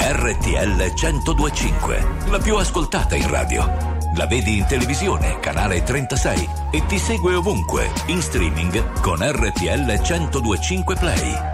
RTL 1025, la più ascoltata in radio. La vedi in televisione, canale 36 e ti segue ovunque, in streaming con RTL 1025 Play.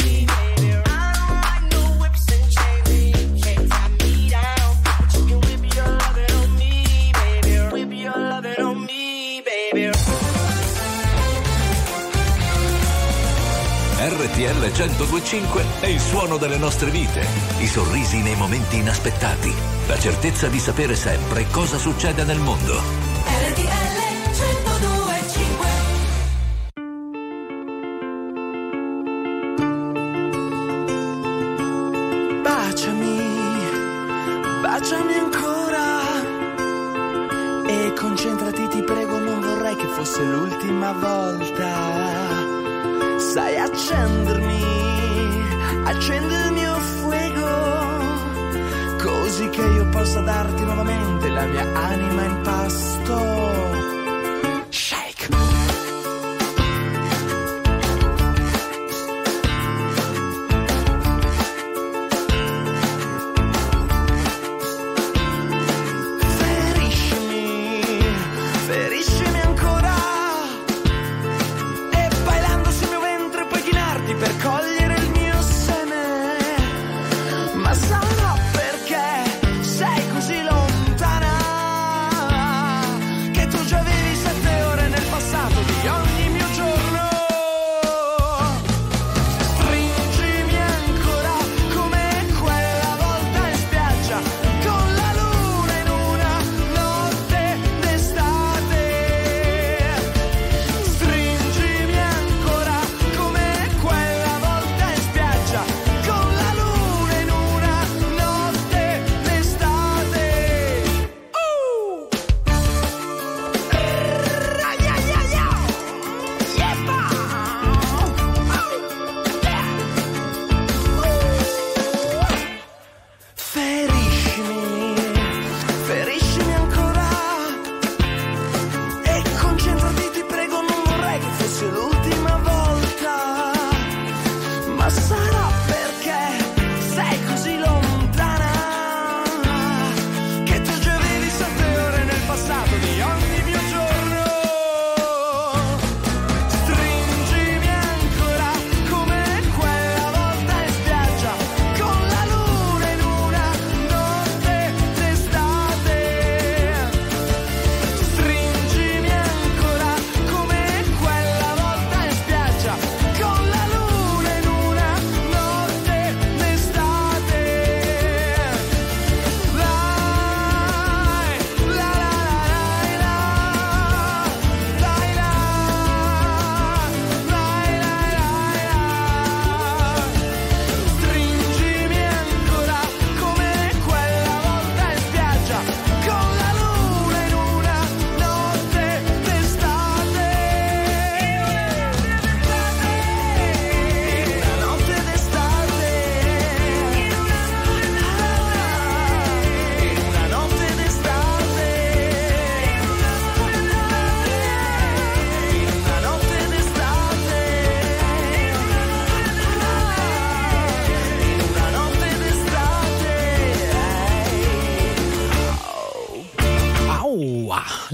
RTL 1025 è il suono delle nostre vite, i sorrisi nei momenti inaspettati, la certezza di sapere sempre cosa succede nel mondo. RTL 1025 Baciami, baciami ancora. E concentrati, ti prego, non vorrei che fosse l'ultima volta. Accendermi, accendi il mio fuego. Così che io possa darti nuovamente la mia anima in pasto.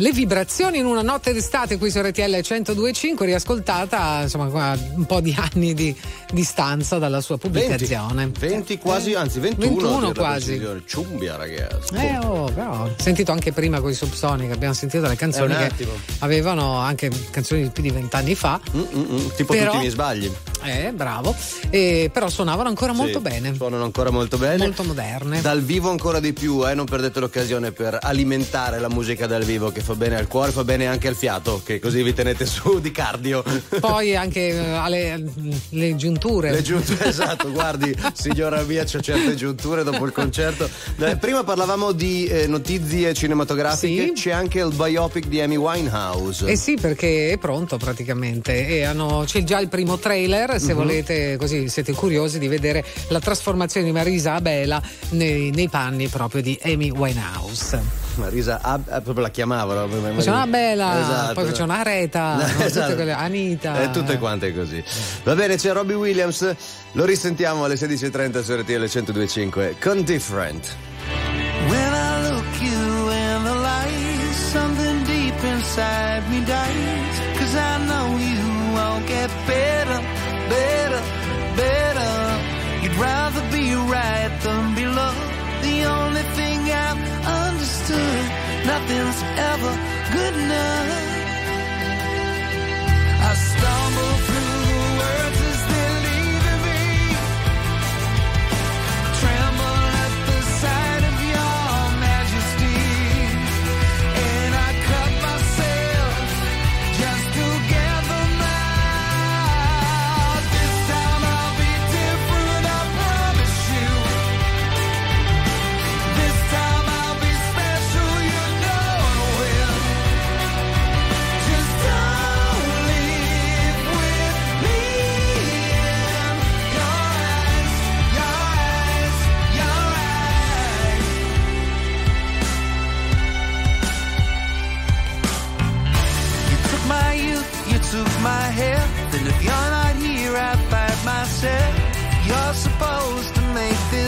Le vibrazioni in una notte d'estate qui su RTL 1025 riascoltata insomma un po' di anni di distanza dalla sua pubblicazione. 20 quasi, anzi 21, 21 per la quasi. Ciumbia ragazzi. Eh, oh, però ho sentito anche prima con i Subsonic, abbiamo sentito le canzoni È un che avevano anche canzoni di più di vent'anni fa. Mm, mm, mm, tipo Però- tutti i miei sbagli. Eh, bravo. Eh, però suonavano ancora molto Sì, bene. Suonano ancora molto bene. Molto moderne. Dal vivo ancora di più, eh, non perdete l'occasione per alimentare la musica dal vivo che fa bene al cuore, fa bene anche al fiato, che così vi tenete su di cardio. Poi anche eh, alle le giunture. Le giunture, *laughs* esatto, guardi, signora mia, c'ho certe giunture dopo il concerto. Prima parlavamo di eh, notizie cinematografiche, c'è anche il biopic di Amy Winehouse. Eh sì, perché è pronto praticamente. E hanno- c'è già il primo trailer, se Mhm. volete, così siete curiosi di vedere la trasformazione di Marisa Abela nei, nei panni proprio di Amy Winehouse. Marisa Ab- eh, proprio la chiamavano. Faceva una bella, Esatto. poi faceva una reta, *laughs* no? Esatto. tutte quelle, Anita. E tutte quante così. Va bene, c'è Robbie Williams. Lo risentiamo alle 16.30 su RTL 1025 con Different. When I look you in the light, something deep inside me dies. Cause I know you won't get better, better, better. You'd rather be right than be loved. The only thing I've understood, nothing's ever good enough. I stumble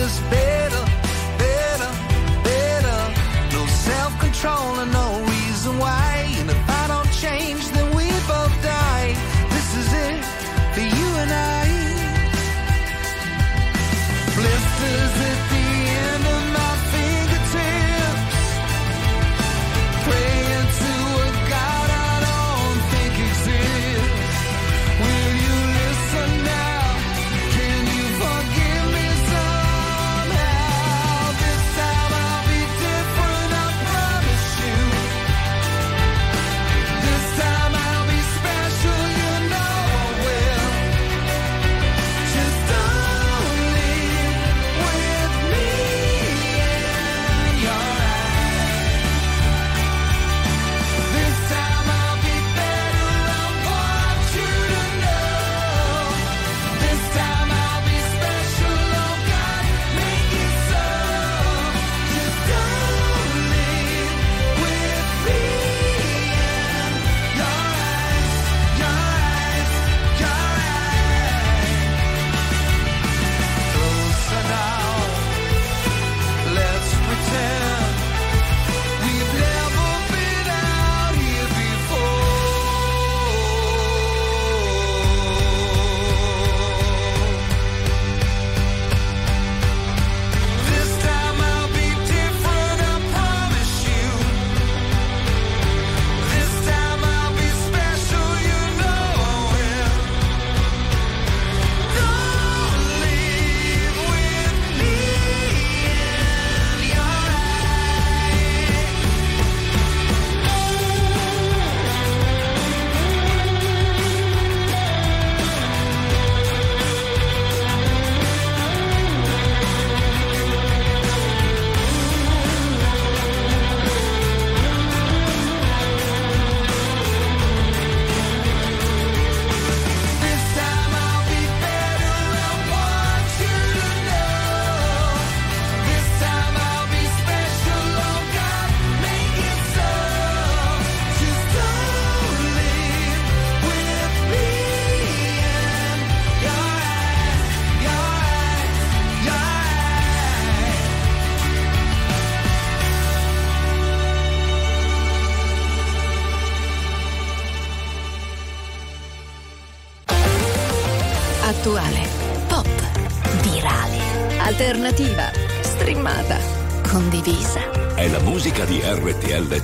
make better, better, better. No self control and no reason why. And if I don't change,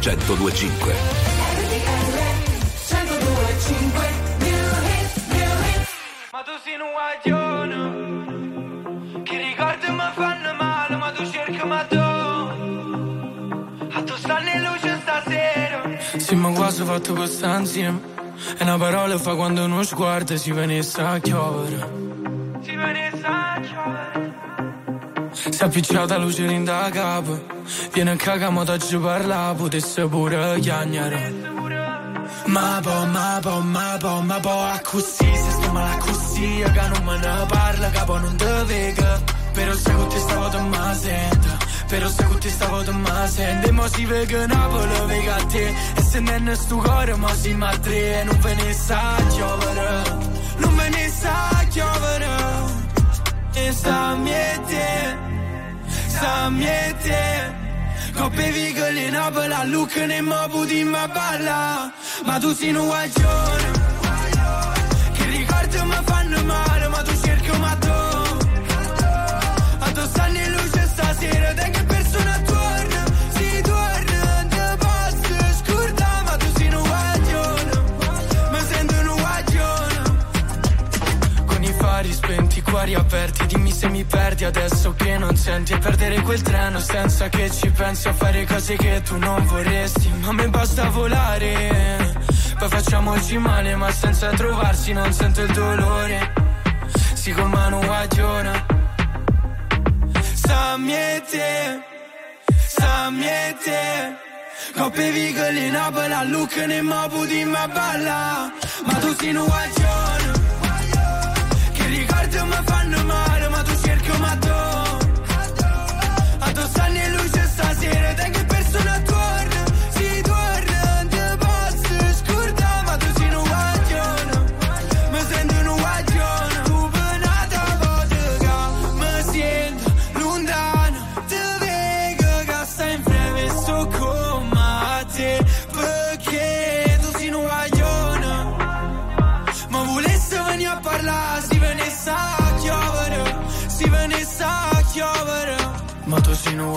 1025. Ma tu sei un guaglione Che ricordi mi fanno male Ma tu cerchi ma tu A tu stanno in luce stasera Sì, ma quasi fatto questa insieme. E una parola fa quando uno sguardo si venisse a chiovere. Si venisse a giovere Si è appicciata luce in da capo. Viene a cagamo da ci parla, potesse pure chiagnare. Ma po, ma po, ma po, ma po, a così, se sto male così, che non me ne parla, capo non te vega. Però se con te stavo te ma sento, però se con te stavo te ma sento, e mo si vega Napoli, vega a te, e se non è sto cuore, ma si ma tre, e non ve ne sa chiovere, non ve ne sa chiovere, e sta miete, sta miete. Coppe vigole in a look ne mo budi ma balla. Ma tu sei un guaglione. Che ricordi mi fanno male Ma tu cerchi ma tu A tu stanno in luce stasera Da che persona torna. Si torna Te posso scordare Ma tu sei un guaglione. Mi sento un guaglione. Con i fari spenti, i cuori aperti se mi perdi adesso che non senti E perdere quel treno senza che ci pensi A fare cose che tu non vorresti. Ma me basta volare Poi facciamoci male ma senza trovarsi non sento il dolore. Si con mano guagliona Sta miete Sta miete Coppe vigole in a look ne mo budi ma balla. Ma tu sei un guaglione cerchi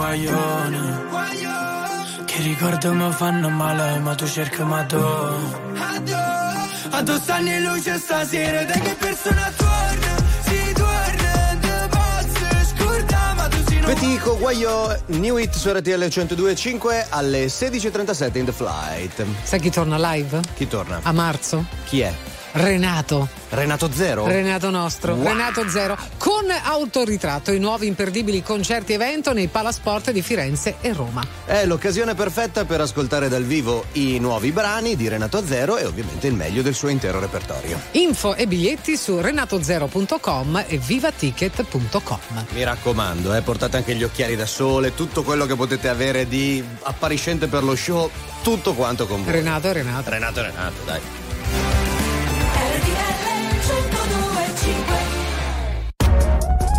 guaglione, che ricordo mi fanno male, ma tu cerchi ma tu. A tu stanno in luce stasera, da che persona torna, si torna, te posso scordare, ma tu sei un Petico, Guaio, New Hit su RTL 102.5 alle 16.37 in The Flight. Sai chi torna live? Chi torna? A marzo? Chi è? Renato. Renato Zero? Renato nostro, Wow. Renato Zero, con autoritratto i nuovi imperdibili concerti evento nei Palasport di Firenze e Roma. È l'occasione perfetta per ascoltare dal vivo i nuovi brani di Renato Zero e ovviamente il meglio del suo intero repertorio. Info e biglietti su renatozero.com e vivaticket.com. Mi raccomando, eh, portate anche gli occhiali da sole, tutto quello che potete avere di appariscente per lo show, tutto quanto con voi. Renato, Renato. Renato, Renato, dai.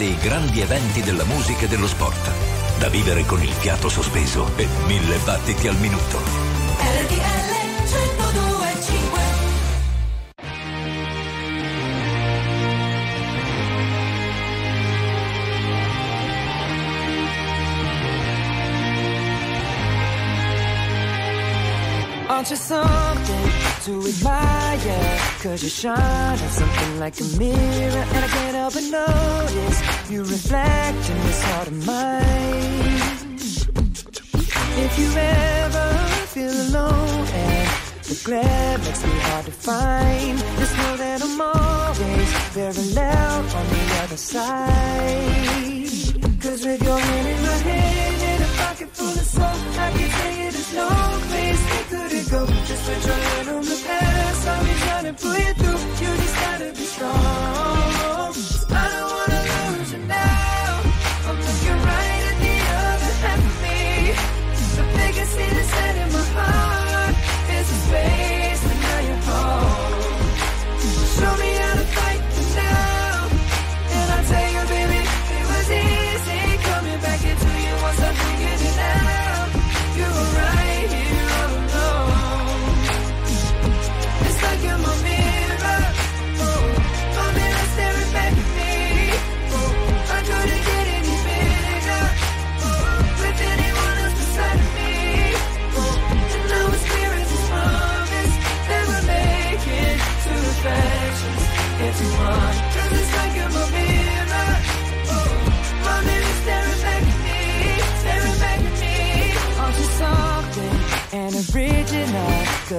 Dei grandi eventi della musica e dello sport. Da vivere con il fiato sospeso e mille battiti al minuto. RTL 1025 Aren't something to admire? Cause you shine on something like a mirror And I can't help but notice You reflect in this heart of mine If you ever feel alone And the glare makes me hard to find Just know that I'm always parallel on the other side Cause with your hand in my hand And a pocket full of soul I can tell you there's no place we couldn't go Just put your hand on the I'll be trying to pull you through You just gotta be strong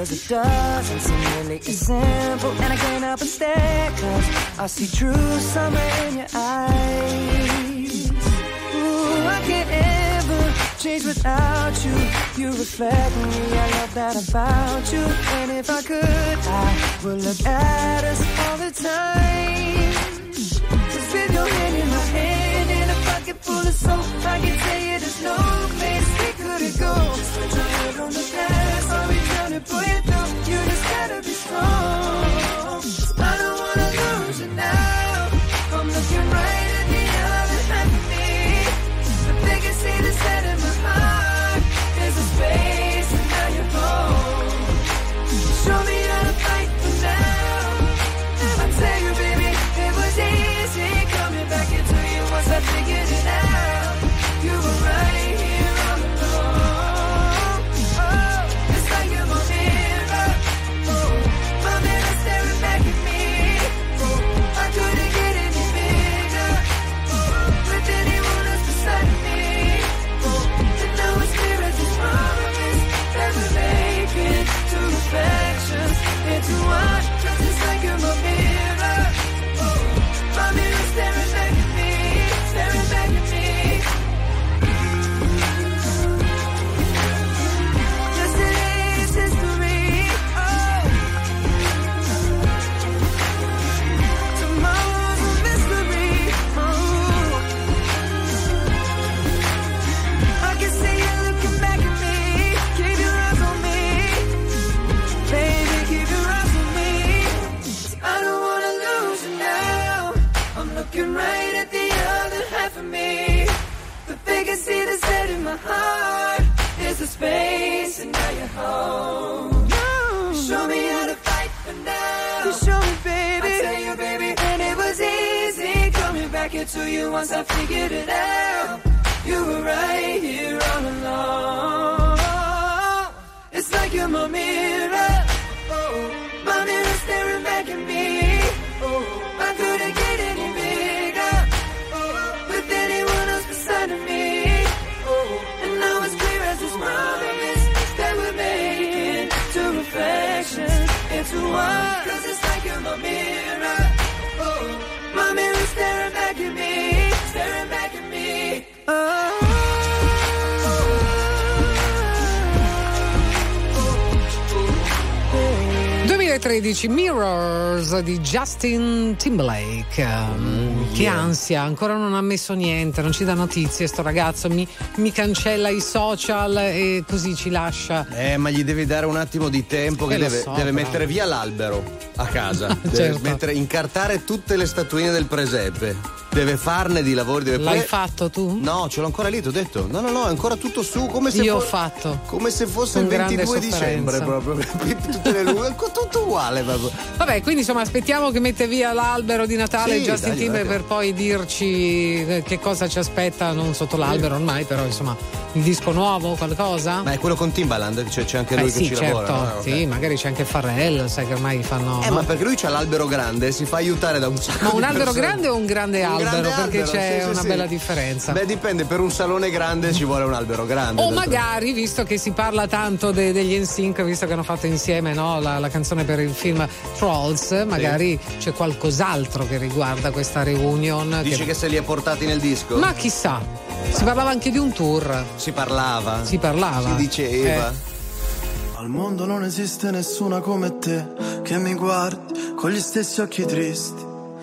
Cause it doesn't seem really as simple. And I can't help but stare Cause I see true summer in your eyes. Ooh, I can't ever change without you. You reflect me, I love that about you. And if I could, I would look at us all the time. Cause with your hand in my hand And a pocket full of soap I can tell you there's no place we couldn't go Just put your head on the past. I'll be trying to pull you through You just gotta be strong once I figured it out. You were right here all along. It's like you're my mirror. Oh, my mirror staring back at me. Oh, I couldn't get any bigger oh, with anyone else beside of me. Oh, and now it's clear as this promise that we're making two reflections into one. Cause it's like you're my mirror. 2013 Mirrors di Justin Timberlake. Mm, che ansia, ancora non ha messo niente, non ci dà notizie. Sto ragazzo mi, mi cancella i social e così ci lascia. Eh, ma gli devi dare un attimo di tempo che Eh, deve, so, deve mettere via l'albero a casa. *laughs* deve Certo. mettere, incartare tutte le statuine del presepe. Deve farne di lavori, deve L'hai poi- fatto tu? No, ce l'ho ancora lì, ti ho detto. No, no, no, è ancora tutto su come se Io ho fatto. come se fosse Con il grande 22 sofferenza. dicembre proprio. *laughs* Tutte le luci, tutto uguale proprio. Vabbè, quindi insomma aspettiamo che mette via l'albero di Natale Sì, Justin dai. per poi dirci eh, che cosa ci aspetta, non sotto l'albero ormai, però insomma il disco nuovo, qualcosa? Ma è quello con Timbaland, cioè c'è anche Eh lui sì, che ci certo, lavora. no? Ok. sì, magari c'è anche Farrell, sai che ormai fanno. Eh, no? ma perché lui c'ha l'albero grande, si fa aiutare da un sacco Ma un albero persone. grande o un grande Un albero? perché albero, c'è sì, sì, una sì. bella differenza. Beh, dipende, per un salone grande ci vuole un albero grande. O d'altro- magari, visto che si parla tanto de- degli NSYNC, visto che hanno fatto insieme no, la, la canzone per il film Trolls, magari c'è qualcos'altro che riguarda questa reunion. Dici che se li ha portati nel disco? Ma chissà, si parlava anche di un tour. Si parlava. Si parlava. Si diceva. Eh. Al mondo non esiste nessuna come te che mi guardi con gli stessi occhi tristi.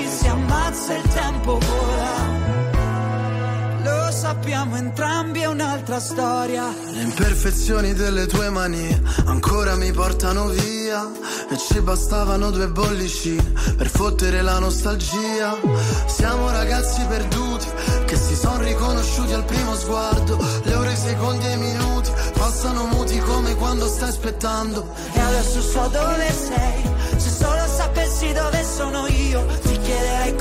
Ci si ammazza il tempo vola. Lo sappiamo entrambi, è un'altra storia. Le imperfezioni delle tue manie ancora mi portano via e ci bastavano due bollicine per fottere la nostalgia. Siamo ragazzi perduti che si sono riconosciuti al primo sguardo. Le ore, i secondi e i minuti passano muti come quando stai aspettando. E adesso so dove sei. Se solo sapessi dove sono io,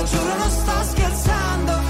Te lo giuro, non sto scherzando.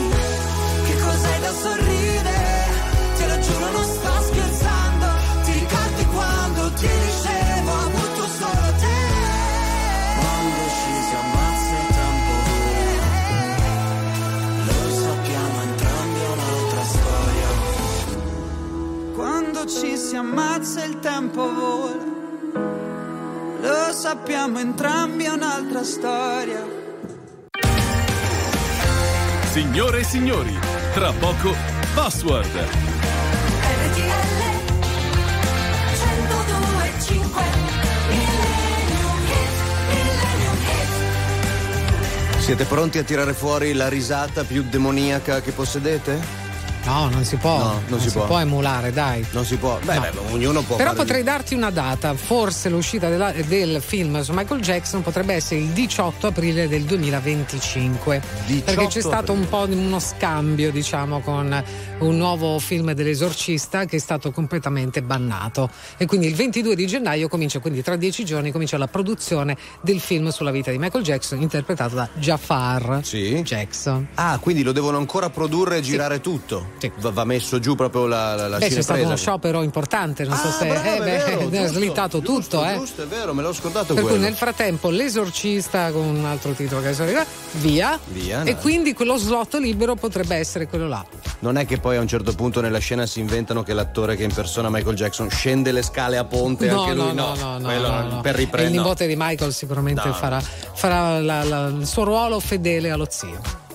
ci si ammazza il tempo vola. Lo sappiamo entrambi, è un'altra storia. Signore e signori, tra poco Password. Siete pronti a tirare fuori la risata più demoniaca che possedete? No, non si può. No, non si può. emulare, dai. Non si può. Beh, No. beh, ognuno può Però potrei darti una data, forse l'uscita della- del film su Michael Jackson potrebbe essere il 18 aprile del 2025. perché c'è stato un po' di uno scambio, diciamo, con un nuovo film dell'esorcista che è stato completamente bannato. E quindi il 22 di gennaio comincia, quindi tra dieci giorni, comincia la produzione del film sulla vita di Michael Jackson, interpretato da Jafar Jackson. Ah, quindi lo devono ancora produrre e girare tutto? Va, va messo giù proprio la, la, la Beh, c'è stato uno sciopero importante, non so Ah, se bravo, eh, è beh, vero, *laughs* ne ha giusto, slittato tutto, eh. Giusto, è vero, me l'ho scordato Per cui quello. nel frattempo l'esorcista con un altro titolo che adesso arriva, via. Via, e no. quindi quello slot libero potrebbe essere quello là. Non è che poi a un certo punto nella scena si inventano che l'attore che impersona Michael Jackson scende le scale a ponte No, anche lui no, no, no, no, no. per E il riprendere. nipote di Michael sicuramente farà, farà la- il suo ruolo fedele allo zio.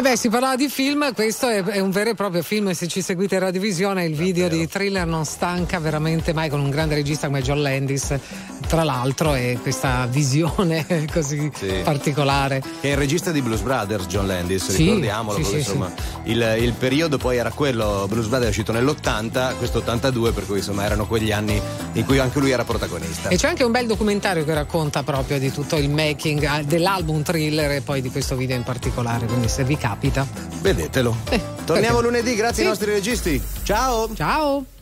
E beh, si parlava di film, questo è, è un vero e proprio film, se ci seguite in radiovisione, il video di thriller non stanca veramente mai con un grande regista come John Landis, tra l'altro, e questa *laughs* visione così particolare. Che è il regista di Blues Brothers, John Landis, Sì, ricordiamolo, sì, perché, sì, insomma, Il, il periodo poi era quello, Blues Brothers è uscito nell'80, questo 82, per cui insomma erano quegli anni in cui anche lui era protagonista. E c'è anche un bel documentario che racconta proprio di tutto il making eh, dell'album thriller e poi di questo video in particolare, quindi se vi capita. Vedetelo. Torniamo perché? lunedì, grazie Sì. ai nostri registi. Ciao! Ciao!